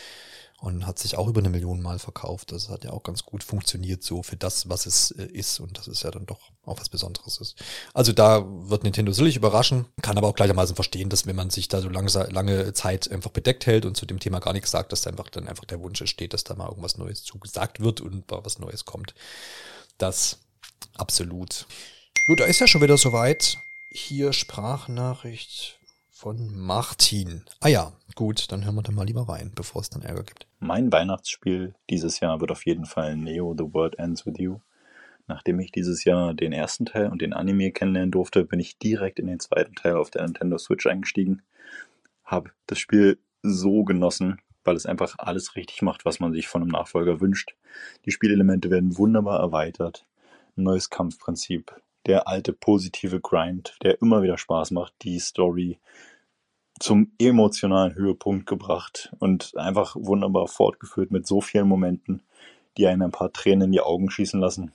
[SPEAKER 1] Und hat sich auch über eine Million Mal verkauft. Das hat ja auch ganz gut funktioniert so für das, was es äh, ist. Und das ist ja dann doch auch was Besonderes ist. Also da wird Nintendo sicherlich überraschen, kann aber auch gleichermaßen verstehen, dass wenn man sich da so lange, lange Zeit einfach bedeckt hält und zu dem Thema gar nichts sagt, dass da einfach dann einfach der Wunsch entsteht, dass da mal irgendwas Neues zugesagt wird und mal was Neues kommt. Das Absolut. Gut, da ist ja schon wieder soweit. Hier Sprachnachricht von Martin. Ah ja, gut, dann hören wir da mal lieber rein, bevor es dann Ärger gibt.
[SPEAKER 5] Mein Weihnachtsspiel dieses Jahr wird auf jeden Fall Neo The World Ends With You. Nachdem ich dieses Jahr den ersten Teil und den Anime kennenlernen durfte, bin ich direkt in den zweiten Teil auf der Nintendo Switch eingestiegen. Hab das Spiel so genossen, weil es einfach alles richtig macht, was man sich von einem Nachfolger wünscht. Die Spielelemente werden wunderbar erweitert neues Kampfprinzip, der alte positive Grind, der immer wieder Spaß macht, die Story zum emotionalen Höhepunkt gebracht und einfach wunderbar fortgeführt mit so vielen Momenten, die einen ein paar Tränen in die Augen schießen lassen.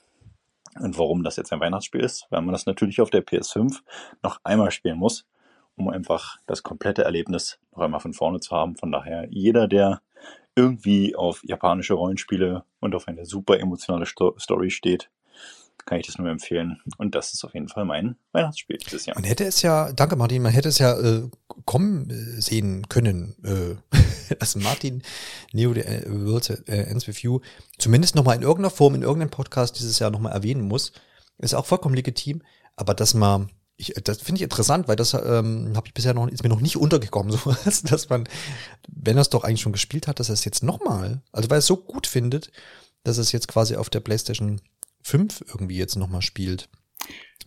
[SPEAKER 5] Und warum das jetzt ein Weihnachtsspiel ist, weil man das natürlich auf der PS5 noch einmal spielen muss, um einfach das komplette Erlebnis noch einmal von vorne zu haben. Von daher, jeder, der irgendwie auf japanische Rollenspiele und auf eine super emotionale Story steht, kann ich das nur empfehlen. Und das ist auf jeden Fall mein Weihnachtsspiel dieses Jahr.
[SPEAKER 1] Man hätte es ja, danke Martin, man hätte es ja äh, kommen äh, sehen können, äh, dass Martin Neo the äh, World äh, Ends With You zumindest nochmal in irgendeiner Form, in irgendeinem Podcast dieses Jahr nochmal erwähnen muss. Ist auch vollkommen legitim, aber dass man ich, das finde ich interessant, weil das ähm, habe ich bisher noch, ist mir noch nicht untergekommen, so dass man, wenn er es doch eigentlich schon gespielt hat, dass er es jetzt nochmal, also weil er es so gut findet, dass es jetzt quasi auf der PlayStation 5 irgendwie jetzt nochmal spielt.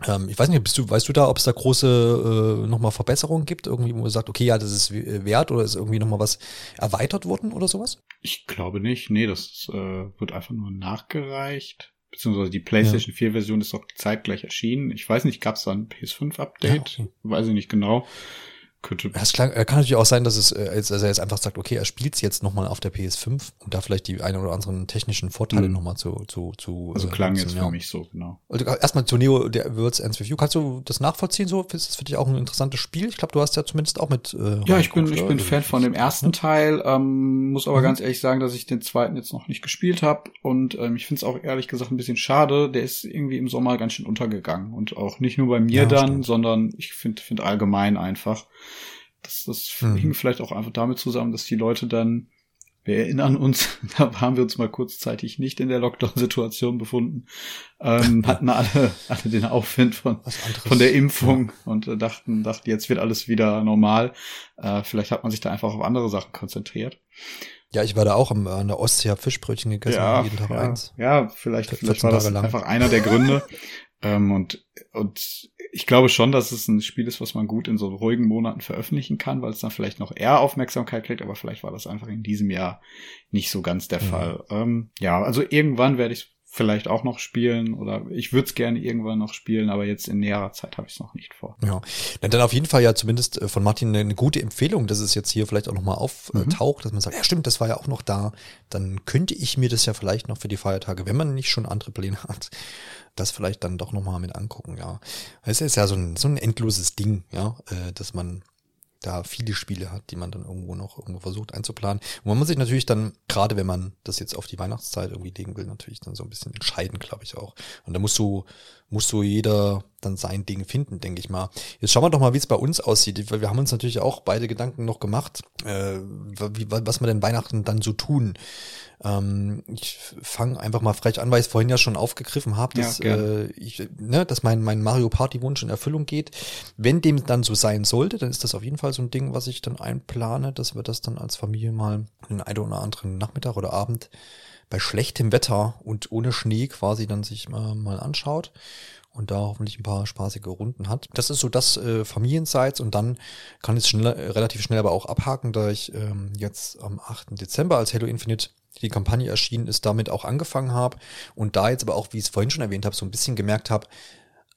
[SPEAKER 1] Ähm, ich weiß nicht, bist du, weißt du da, ob es da große äh, nochmal Verbesserungen gibt, irgendwie, wo man sagt, okay, ja, das ist wert oder ist irgendwie nochmal was erweitert worden oder sowas?
[SPEAKER 2] Ich glaube nicht. Nee, das äh, wird einfach nur nachgereicht. Beziehungsweise die PlayStation ja. 4-Version ist auch zeitgleich erschienen. Ich weiß nicht, gab es da ein PS5-Update? Ja, okay. Weiß ich nicht genau.
[SPEAKER 1] Könnte. Es klang, kann natürlich auch sein, dass es, äh, also er jetzt einfach sagt, okay, er spielt es jetzt nochmal auf der PS5 und da vielleicht die ein oder anderen technischen Vorteile mhm. nochmal zu, zu, zu.
[SPEAKER 2] Also äh, klang jetzt für mich so, genau.
[SPEAKER 1] Also erstmal zu Neo, der World's Ends With You. Kannst du das nachvollziehen so? Ist das für dich auch ein interessantes Spiel? Ich glaube, du hast ja zumindest auch mit.
[SPEAKER 2] Äh, ja, ich bin, ich bin Fan von dem ersten Teil, ähm, muss aber mhm. ganz ehrlich sagen, dass ich den zweiten jetzt noch nicht gespielt habe und ähm, ich finde es auch ehrlich gesagt ein bisschen schade. Der ist irgendwie im Sommer ganz schön untergegangen und auch nicht nur bei mir ja, dann, stimmt. sondern ich finde, finde allgemein einfach. Das, das mhm. hing vielleicht auch einfach damit zusammen, dass die Leute dann, wir erinnern uns, da haben wir uns mal kurzzeitig nicht in der Lockdown-Situation befunden, ähm, hatten alle, alle den Aufwind von, von der Impfung ja. und äh, dachten, dachten, jetzt wird alles wieder normal. Äh, vielleicht hat man sich da einfach auf andere Sachen konzentriert.
[SPEAKER 1] Ja, ich war da auch am, an der Ostsee, hab Fischbrötchen gegessen,
[SPEAKER 2] ja, jeden Tag ja, eins. Ja, vielleicht, vielleicht war das lang. einfach einer der Gründe. ähm, und, und ich glaube schon, dass es ein Spiel ist, was man gut in so ruhigen Monaten veröffentlichen kann, weil es dann vielleicht noch eher Aufmerksamkeit kriegt, aber vielleicht war das einfach in diesem Jahr nicht so ganz der mhm. Fall. Ähm, ja, also irgendwann werde ich vielleicht auch noch spielen oder ich würde es gerne irgendwann noch spielen, aber jetzt in näherer Zeit habe ich es noch nicht vor.
[SPEAKER 1] Ja, dann auf jeden Fall ja zumindest äh, von Martin eine gute Empfehlung, dass es jetzt hier vielleicht auch nochmal auftaucht, mhm. dass man sagt, ja stimmt, das war ja auch noch da. Dann könnte ich mir das ja vielleicht noch für die Feiertage, wenn man nicht schon andere Pläne hat, das vielleicht dann doch nochmal mit angucken, ja. Es ist ja so ein, so ein endloses Ding, ja, äh, dass man da viele Spiele hat, die man dann irgendwo noch irgendwo versucht einzuplanen. Und man muss sich natürlich dann, gerade wenn man das jetzt auf die Weihnachtszeit irgendwie legen will, natürlich dann so ein bisschen entscheiden, glaube ich auch. Und da musst du, muss so jeder dann sein Ding finden, denke ich mal. Jetzt schauen wir doch mal, wie es bei uns aussieht, weil wir haben uns natürlich auch beide Gedanken noch gemacht, äh, wie, was wir denn Weihnachten dann so tun. Ähm, ich fange einfach mal frech an, weil ich es vorhin ja schon aufgegriffen habe, dass, ja, äh, ich, ne, dass mein, mein Mario Party Wunsch in Erfüllung geht. Wenn dem dann so sein sollte, dann ist das auf jeden Fall so ein Ding, was ich dann einplane, dass wir das dann als Familie mal den einen oder anderen Nachmittag oder Abend bei schlechtem Wetter und ohne Schnee quasi dann sich mal, mal anschaut und da hoffentlich ein paar spaßige Runden hat. Das ist so das äh, Familienseits und dann kann es schnell, relativ schnell aber auch abhaken, da ich ähm, jetzt am 8. Dezember als Halo Infinite die Kampagne erschienen ist, damit auch angefangen habe und da jetzt aber auch, wie ich es vorhin schon erwähnt habe, so ein bisschen gemerkt habe,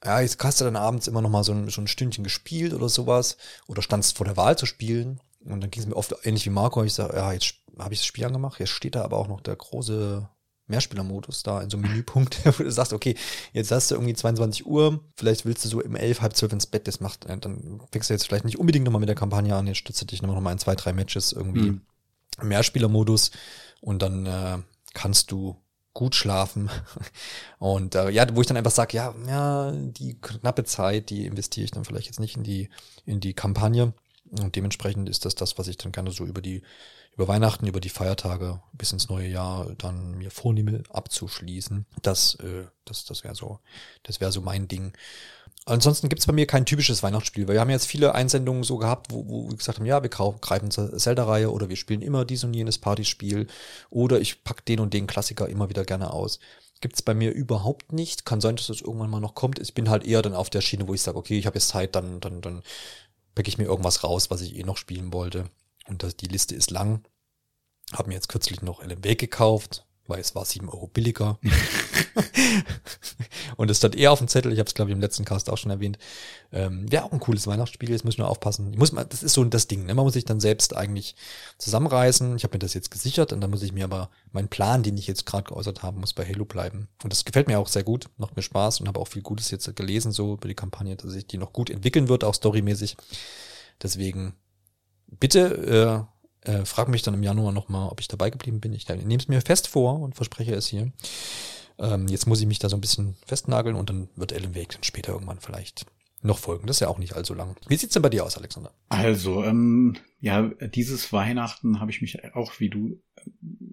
[SPEAKER 1] ja, jetzt hast du dann abends immer noch mal so ein, so ein Stündchen gespielt oder sowas oder standst vor der Wahl zu spielen und dann ging es mir oft ähnlich wie Marco, ich sage, ja, jetzt habe ich das Spiel angemacht, jetzt steht da aber auch noch der große Mehrspielermodus da in so einem Menüpunkt, wo du sagst, okay, jetzt hast du irgendwie 22 Uhr, vielleicht willst du so im 11, halb 12 ins Bett, das macht, äh, dann fängst du jetzt vielleicht nicht unbedingt nochmal mit der Kampagne an, jetzt stützt du dich nochmal in zwei, drei Matches irgendwie mhm. Mehrspielermodus und dann äh, kannst du gut schlafen. Und äh, ja, wo ich dann einfach sage, ja, ja, die knappe Zeit, die investiere ich dann vielleicht jetzt nicht in die, in die Kampagne. Und dementsprechend ist das das, was ich dann gerne so über die, über Weihnachten, über die Feiertage bis ins neue Jahr dann mir vornehme abzuschließen. Das, äh, das, das wäre so, das wäre so mein Ding. Ansonsten gibt's bei mir kein typisches Weihnachtsspiel, weil wir haben jetzt viele Einsendungen so gehabt, wo, wo wir gesagt haben, ja, wir greifen zur Zelda-Reihe oder wir spielen immer dies und jenes Partyspiel oder ich pack den und den Klassiker immer wieder gerne aus. Gibt's bei mir überhaupt nicht. Kann sein, dass das irgendwann mal noch kommt. Ich bin halt eher dann auf der Schiene, wo ich sage, okay, ich habe jetzt Zeit, dann, dann, dann pack ich mir irgendwas raus, was ich eh noch spielen wollte. Und das, die Liste ist lang. Hab mir jetzt kürzlich noch LMW gekauft weil es war sieben Euro billiger. und es stand eher auf dem Zettel, ich habe es glaube ich im letzten Cast auch schon erwähnt. Ähm, Wäre auch ein cooles Weihnachtsspiel, jetzt muss ich nur aufpassen. Ich muss mal, das ist so das Ding, ne? man muss sich dann selbst eigentlich zusammenreißen. Ich habe mir das jetzt gesichert und dann muss ich mir aber meinen Plan, den ich jetzt gerade geäußert habe, muss bei Halo bleiben. Und das gefällt mir auch sehr gut, macht mir Spaß und habe auch viel Gutes jetzt gelesen so über die Kampagne, dass sich die noch gut entwickeln wird, auch storymäßig. Deswegen bitte äh, äh, frag mich dann im Januar nochmal, ob ich dabei geblieben bin. Ich nehme es mir fest vor und verspreche es hier. Ähm, jetzt muss ich mich da so ein bisschen festnageln und dann wird Ellen Wake dann später irgendwann vielleicht noch folgen. Das ist ja auch nicht allzu lang. Wie sieht's denn bei dir aus, Alexander?
[SPEAKER 2] Also, ähm, ja, dieses Weihnachten habe ich mich auch wie du,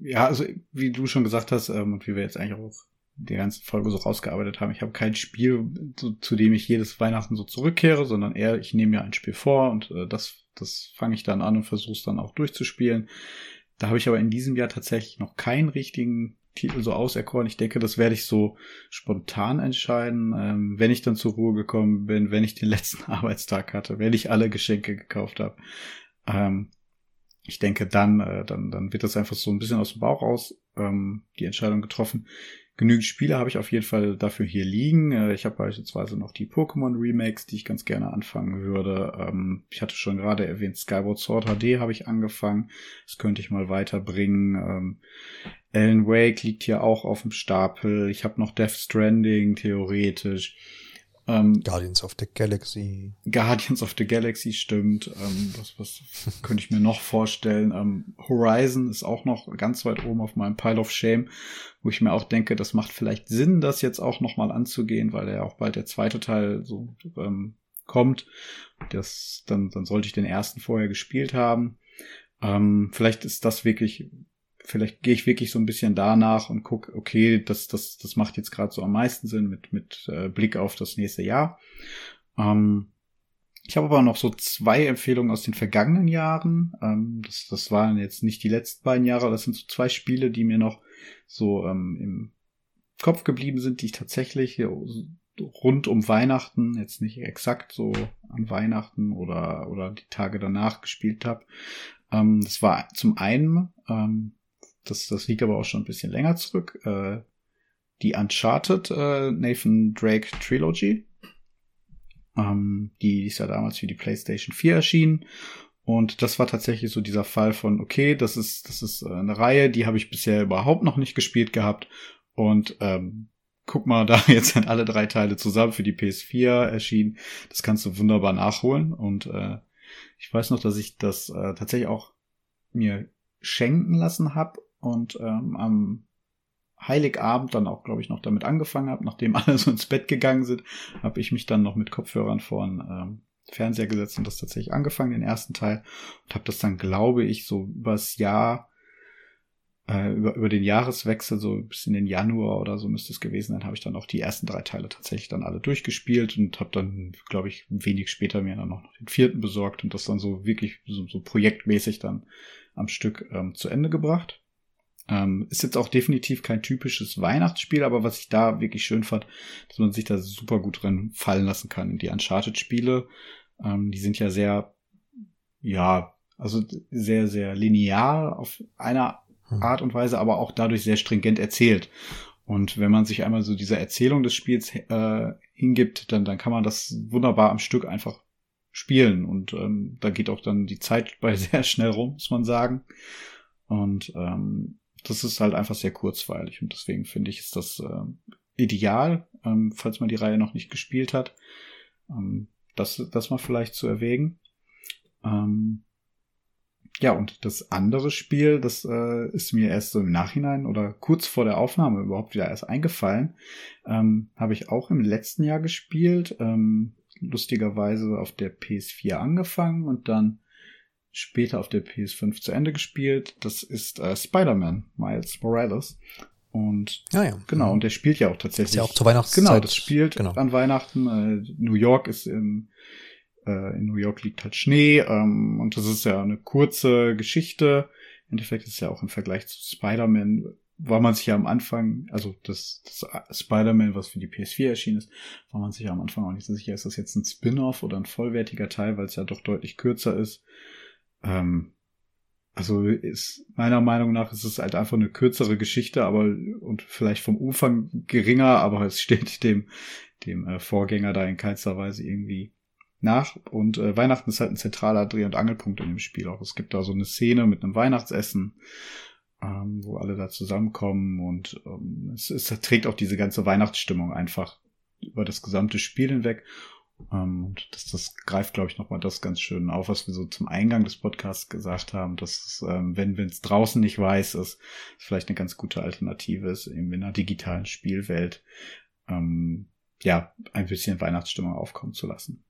[SPEAKER 2] ja, also wie du schon gesagt hast ähm, und wie wir jetzt eigentlich auch die ganze Folge so rausgearbeitet haben. Ich habe kein Spiel, zu, zu, dem ich jedes Weihnachten so zurückkehre, sondern eher, ich nehme mir ein Spiel vor und äh, das das fange ich dann an und versuche es dann auch durchzuspielen. Da habe ich aber in diesem Jahr tatsächlich noch keinen richtigen Titel so auserkoren. Ich denke, das werde ich so spontan entscheiden, ähm, wenn ich dann zur Ruhe gekommen bin, wenn ich den letzten Arbeitstag hatte, wenn ich alle Geschenke gekauft habe. Ähm, ich denke, dann, äh, dann, dann wird das einfach so ein bisschen aus dem Bauch raus ähm, die Entscheidung getroffen genügend Spiele habe ich auf jeden Fall dafür hier liegen. Äh, ich habe beispielsweise noch die Pokémon Remakes, die ich ganz gerne anfangen würde. Ähm, ich hatte schon gerade erwähnt, Skyward Sword HD habe ich angefangen. Das könnte ich mal weiterbringen. Ähm, Alan Wake liegt hier auch auf dem Stapel. Ich habe noch Death Stranding theoretisch.
[SPEAKER 1] Ähm, Guardians of the Galaxy.
[SPEAKER 2] Guardians of the Galaxy stimmt. Ähm, was, was könnte ich mir noch vorstellen? Ähm, Horizon ist auch noch ganz weit oben auf meinem Pile of Shame, wo ich mir auch denke, das macht vielleicht Sinn, das jetzt auch nochmal anzugehen, weil ja auch bald der zweite Teil so ähm, kommt. Das, dann, dann sollte ich den ersten vorher gespielt haben. Ähm, vielleicht ist das wirklich vielleicht gehe ich wirklich so ein bisschen danach und guck, okay, das, das, das macht jetzt gerade so am meisten Sinn mit, mit äh, Blick auf das nächste Jahr. Ähm, ich habe aber noch so zwei Empfehlungen aus den vergangenen Jahren. Ähm, das, das waren jetzt nicht die letzten beiden Jahre, das sind so zwei Spiele, die mir noch so ähm, im Kopf geblieben sind, die ich tatsächlich rund um Weihnachten, jetzt nicht exakt so an Weihnachten oder, oder die Tage danach gespielt habe. Ähm, das war zum einen ähm, das, das liegt aber auch schon ein bisschen länger zurück. Äh, die Uncharted äh, Nathan Drake Trilogy. Ähm, die ist ja damals für die PlayStation 4 erschienen. Und das war tatsächlich so dieser Fall von, okay, das ist, das ist äh, eine Reihe, die habe ich bisher überhaupt noch nicht gespielt gehabt. Und ähm, guck mal, da jetzt sind alle drei Teile zusammen für die PS4 erschienen. Das kannst du wunderbar nachholen. Und äh, ich weiß noch, dass ich das äh, tatsächlich auch mir schenken lassen habe und ähm, am Heiligabend dann auch, glaube ich, noch damit angefangen habe, nachdem alle so ins Bett gegangen sind, habe ich mich dann noch mit Kopfhörern vor den ähm, Fernseher gesetzt und das tatsächlich angefangen, den ersten Teil, und habe das dann, glaube ich, so übers Jahr, äh, über, über den Jahreswechsel, so bis in den Januar oder so müsste es gewesen sein, habe ich dann auch die ersten drei Teile tatsächlich dann alle durchgespielt und habe dann, glaube ich, wenig später mir dann noch den vierten besorgt und das dann so wirklich so, so projektmäßig dann am Stück ähm, zu Ende gebracht. Ähm, ist jetzt auch definitiv kein typisches Weihnachtsspiel, aber was ich da wirklich schön fand, dass man sich da super gut drin fallen lassen kann in die Uncharted-Spiele. Ähm, die sind ja sehr, ja, also sehr, sehr linear auf einer hm. Art und Weise, aber auch dadurch sehr stringent erzählt. Und wenn man sich einmal so dieser Erzählung des Spiels äh, hingibt, dann, dann kann man das wunderbar am Stück einfach spielen. Und ähm, da geht auch dann die Zeit bei sehr schnell rum, muss man sagen. Und ähm, das ist halt einfach sehr kurzweilig und deswegen finde ich, ist das äh, ideal, ähm, falls man die Reihe noch nicht gespielt hat, ähm, das, das mal vielleicht zu erwägen. Ähm, ja, und das andere Spiel, das äh, ist mir erst so im Nachhinein oder kurz vor der Aufnahme überhaupt wieder erst eingefallen, ähm, habe ich auch im letzten Jahr gespielt, ähm, lustigerweise auf der PS4 angefangen und dann später auf der PS5 zu Ende gespielt. Das ist äh, Spider-Man, Miles Morales. Und
[SPEAKER 1] ja, ja.
[SPEAKER 2] genau, und der spielt ja auch tatsächlich. Ist
[SPEAKER 1] ja auch zur Weihnachtszeit.
[SPEAKER 2] Genau, das spielt genau. an Weihnachten. Äh, New York ist im, äh, in New York liegt halt Schnee, ähm, und das ist ja eine kurze Geschichte. Im Endeffekt ist es ja auch im Vergleich zu Spider-Man, war man sich ja am Anfang, also das, das Spider-Man, was für die PS4 erschienen ist, war man sich ja am Anfang auch nicht so sicher, ist das jetzt ein Spin-off oder ein vollwertiger Teil, weil es ja doch deutlich kürzer ist. Ähm, also ist meiner Meinung nach ist es halt einfach eine kürzere Geschichte, aber und vielleicht vom Umfang geringer, aber es steht dem dem äh, Vorgänger da in keinster Weise irgendwie nach. Und äh, Weihnachten ist halt ein zentraler Dreh- und Angelpunkt in dem Spiel auch. Es gibt da so eine Szene mit einem Weihnachtsessen, ähm, wo alle da zusammenkommen und ähm, es, es trägt auch diese ganze Weihnachtsstimmung einfach über das gesamte Spiel hinweg. Ähm, und das, das greift, glaube ich, nochmal das ganz schön auf, was wir so zum Eingang des Podcasts gesagt haben, dass ähm, wenn es draußen nicht weiß ist, vielleicht eine ganz gute Alternative ist, eben in einer digitalen Spielwelt, ähm, ja, ein bisschen Weihnachtsstimmung aufkommen zu lassen.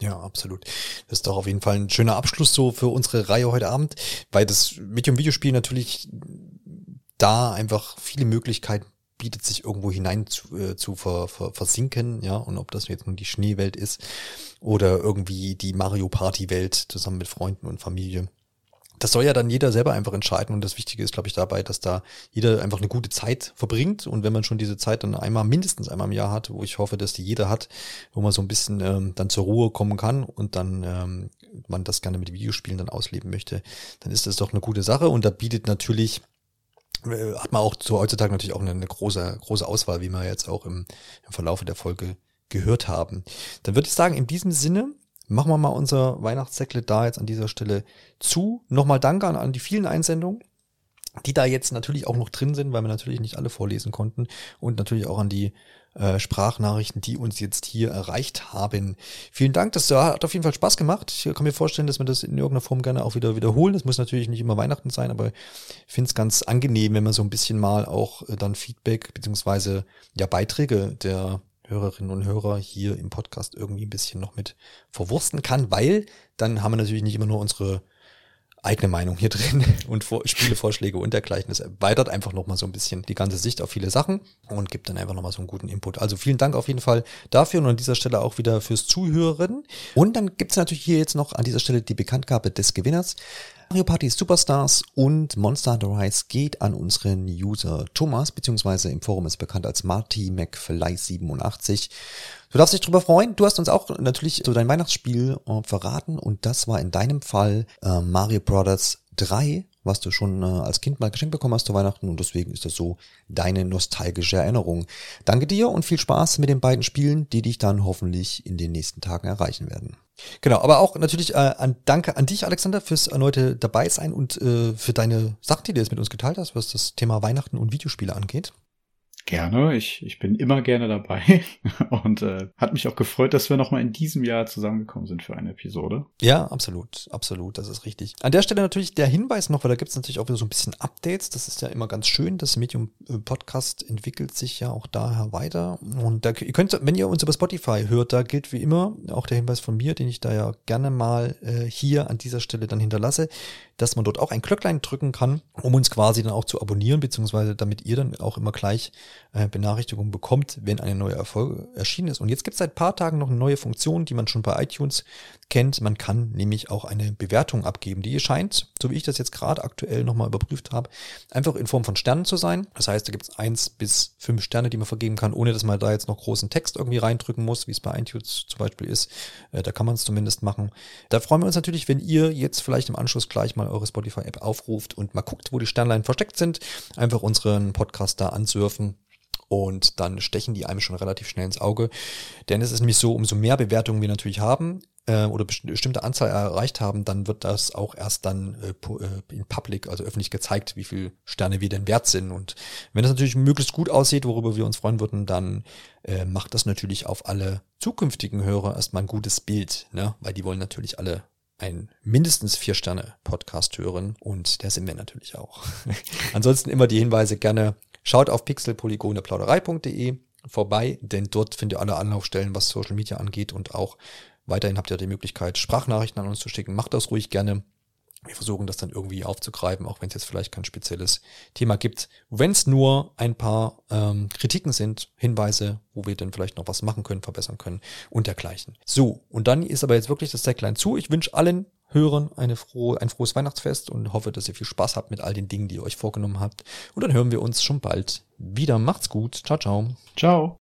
[SPEAKER 1] Ja, absolut. Das ist doch auf jeden Fall ein schöner Abschluss so für unsere Reihe heute Abend, weil das Medium Videospiel natürlich da einfach viele Möglichkeiten bietet sich irgendwo hinein zu, äh, zu ver, ver, versinken, ja, und ob das jetzt nun die Schneewelt ist oder irgendwie die Mario Party Welt zusammen mit Freunden und Familie. Das soll ja dann jeder selber einfach entscheiden und das Wichtige ist, glaube ich, dabei, dass da jeder einfach eine gute Zeit verbringt und wenn man schon diese Zeit dann einmal, mindestens einmal im Jahr hat, wo ich hoffe, dass die jeder hat, wo man so ein bisschen ähm, dann zur Ruhe kommen kann und dann ähm, man das gerne mit Videospielen dann ausleben möchte, dann ist das doch eine gute Sache und da bietet natürlich hat man auch so heutzutage natürlich auch eine, eine, große, große Auswahl, wie wir jetzt auch im, im Verlaufe der Folge gehört haben. Dann würde ich sagen, in diesem Sinne machen wir mal unser Weihnachtssäckle da jetzt an dieser Stelle zu. Nochmal Danke an, an die vielen Einsendungen die da jetzt natürlich auch noch drin sind, weil wir natürlich nicht alle vorlesen konnten und natürlich auch an die äh, Sprachnachrichten, die uns jetzt hier erreicht haben. Vielen Dank, das hat auf jeden Fall Spaß gemacht. Ich kann mir vorstellen, dass wir das in irgendeiner Form gerne auch wieder wiederholen. Das muss natürlich nicht immer Weihnachten sein, aber ich finde es ganz angenehm, wenn man so ein bisschen mal auch äh, dann Feedback beziehungsweise ja Beiträge der Hörerinnen und Hörer hier im Podcast irgendwie ein bisschen noch mit verwursten kann, weil dann haben wir natürlich nicht immer nur unsere eigene Meinung hier drin und Vor Spielevorschläge und dergleichen. Das erweitert einfach nochmal so ein bisschen die ganze Sicht auf viele Sachen und gibt dann einfach nochmal so einen guten Input. Also vielen Dank auf jeden Fall dafür und an dieser Stelle auch wieder fürs Zuhören. Und dann gibt's natürlich hier jetzt noch an dieser Stelle die Bekanntgabe des Gewinners. Mario Party Superstars und Monster Hunter Rise geht an unseren User Thomas, beziehungsweise im Forum ist bekannt als Marty McFly87. Du darfst dich drüber freuen. Du hast uns auch natürlich so dein Weihnachtsspiel äh, verraten und das war in deinem Fall äh, Mario Brothers 3 was du schon äh, als Kind mal geschenkt bekommen hast zu Weihnachten und deswegen ist das so deine nostalgische Erinnerung. Danke dir und viel Spaß mit den beiden Spielen, die dich dann hoffentlich in den nächsten Tagen erreichen werden. Genau, aber auch natürlich äh, an, danke an dich, Alexander, fürs erneute dabei sein und äh, für deine Sachen, die du jetzt mit uns geteilt hast, was das Thema Weihnachten und Videospiele angeht.
[SPEAKER 2] Gerne, ich, ich bin immer gerne dabei. Und äh, hat mich auch gefreut, dass wir nochmal in diesem Jahr zusammengekommen sind für eine Episode.
[SPEAKER 1] Ja, absolut, absolut, das ist richtig. An der Stelle natürlich der Hinweis noch, weil da gibt es natürlich auch wieder so ein bisschen Updates, das ist ja immer ganz schön, das Medium äh, Podcast entwickelt sich ja auch daher weiter. Und da, ihr könnt, wenn ihr uns über Spotify hört, da gilt wie immer auch der Hinweis von mir, den ich da ja gerne mal äh, hier an dieser Stelle dann hinterlasse, dass man dort auch ein Glöcklein drücken kann, um uns quasi dann auch zu abonnieren, beziehungsweise damit ihr dann auch immer gleich äh, Benachrichtigungen bekommt, wenn eine neue Erfolge erschienen ist. Und jetzt gibt es seit paar Tagen noch eine neue Funktion, die man schon bei iTunes kennt. Man kann nämlich auch eine Bewertung abgeben. Die scheint, so wie ich das jetzt gerade aktuell nochmal überprüft habe, einfach in Form von Sternen zu sein. Das heißt, da gibt es eins bis fünf Sterne, die man vergeben kann, ohne dass man da jetzt noch großen Text irgendwie reindrücken muss, wie es bei iTunes zum Beispiel ist. Äh, da kann man es zumindest machen. Da freuen wir uns natürlich, wenn ihr jetzt vielleicht im Anschluss gleich mal eure Spotify-App aufruft und mal guckt, wo die Sternlein versteckt sind. Einfach unseren Podcast da ansurfen und dann stechen die einem schon relativ schnell ins Auge. Denn es ist nämlich so, umso mehr Bewertungen wir natürlich haben äh, oder bestimmte Anzahl erreicht haben, dann wird das auch erst dann äh, äh, in Public, also öffentlich gezeigt, wie viel Sterne wir denn wert sind. Und wenn das natürlich möglichst gut aussieht, worüber wir uns freuen würden, dann äh, macht das natürlich auf alle zukünftigen Hörer erstmal ein gutes Bild, ne? weil die wollen natürlich alle ein mindestens vier Sterne Podcast hören und der sind wir natürlich auch. Ansonsten immer die Hinweise gerne schaut auf pixelpolygoneplauderei.de vorbei, denn dort findet ihr alle Anlaufstellen, was Social Media angeht und auch weiterhin habt ihr die Möglichkeit, Sprachnachrichten an uns zu schicken. Macht das ruhig gerne. Wir versuchen das dann irgendwie aufzugreifen, auch wenn es jetzt vielleicht kein spezielles Thema gibt. Wenn es nur ein paar ähm, Kritiken sind, Hinweise, wo wir dann vielleicht noch was machen können, verbessern können und dergleichen. So, und dann ist aber jetzt wirklich das Decklein zu. Ich wünsche allen Hörern eine frohe, ein frohes Weihnachtsfest und hoffe, dass ihr viel Spaß habt mit all den Dingen, die ihr euch vorgenommen habt. Und dann hören wir uns schon bald wieder. Macht's gut. Ciao, ciao.
[SPEAKER 2] Ciao.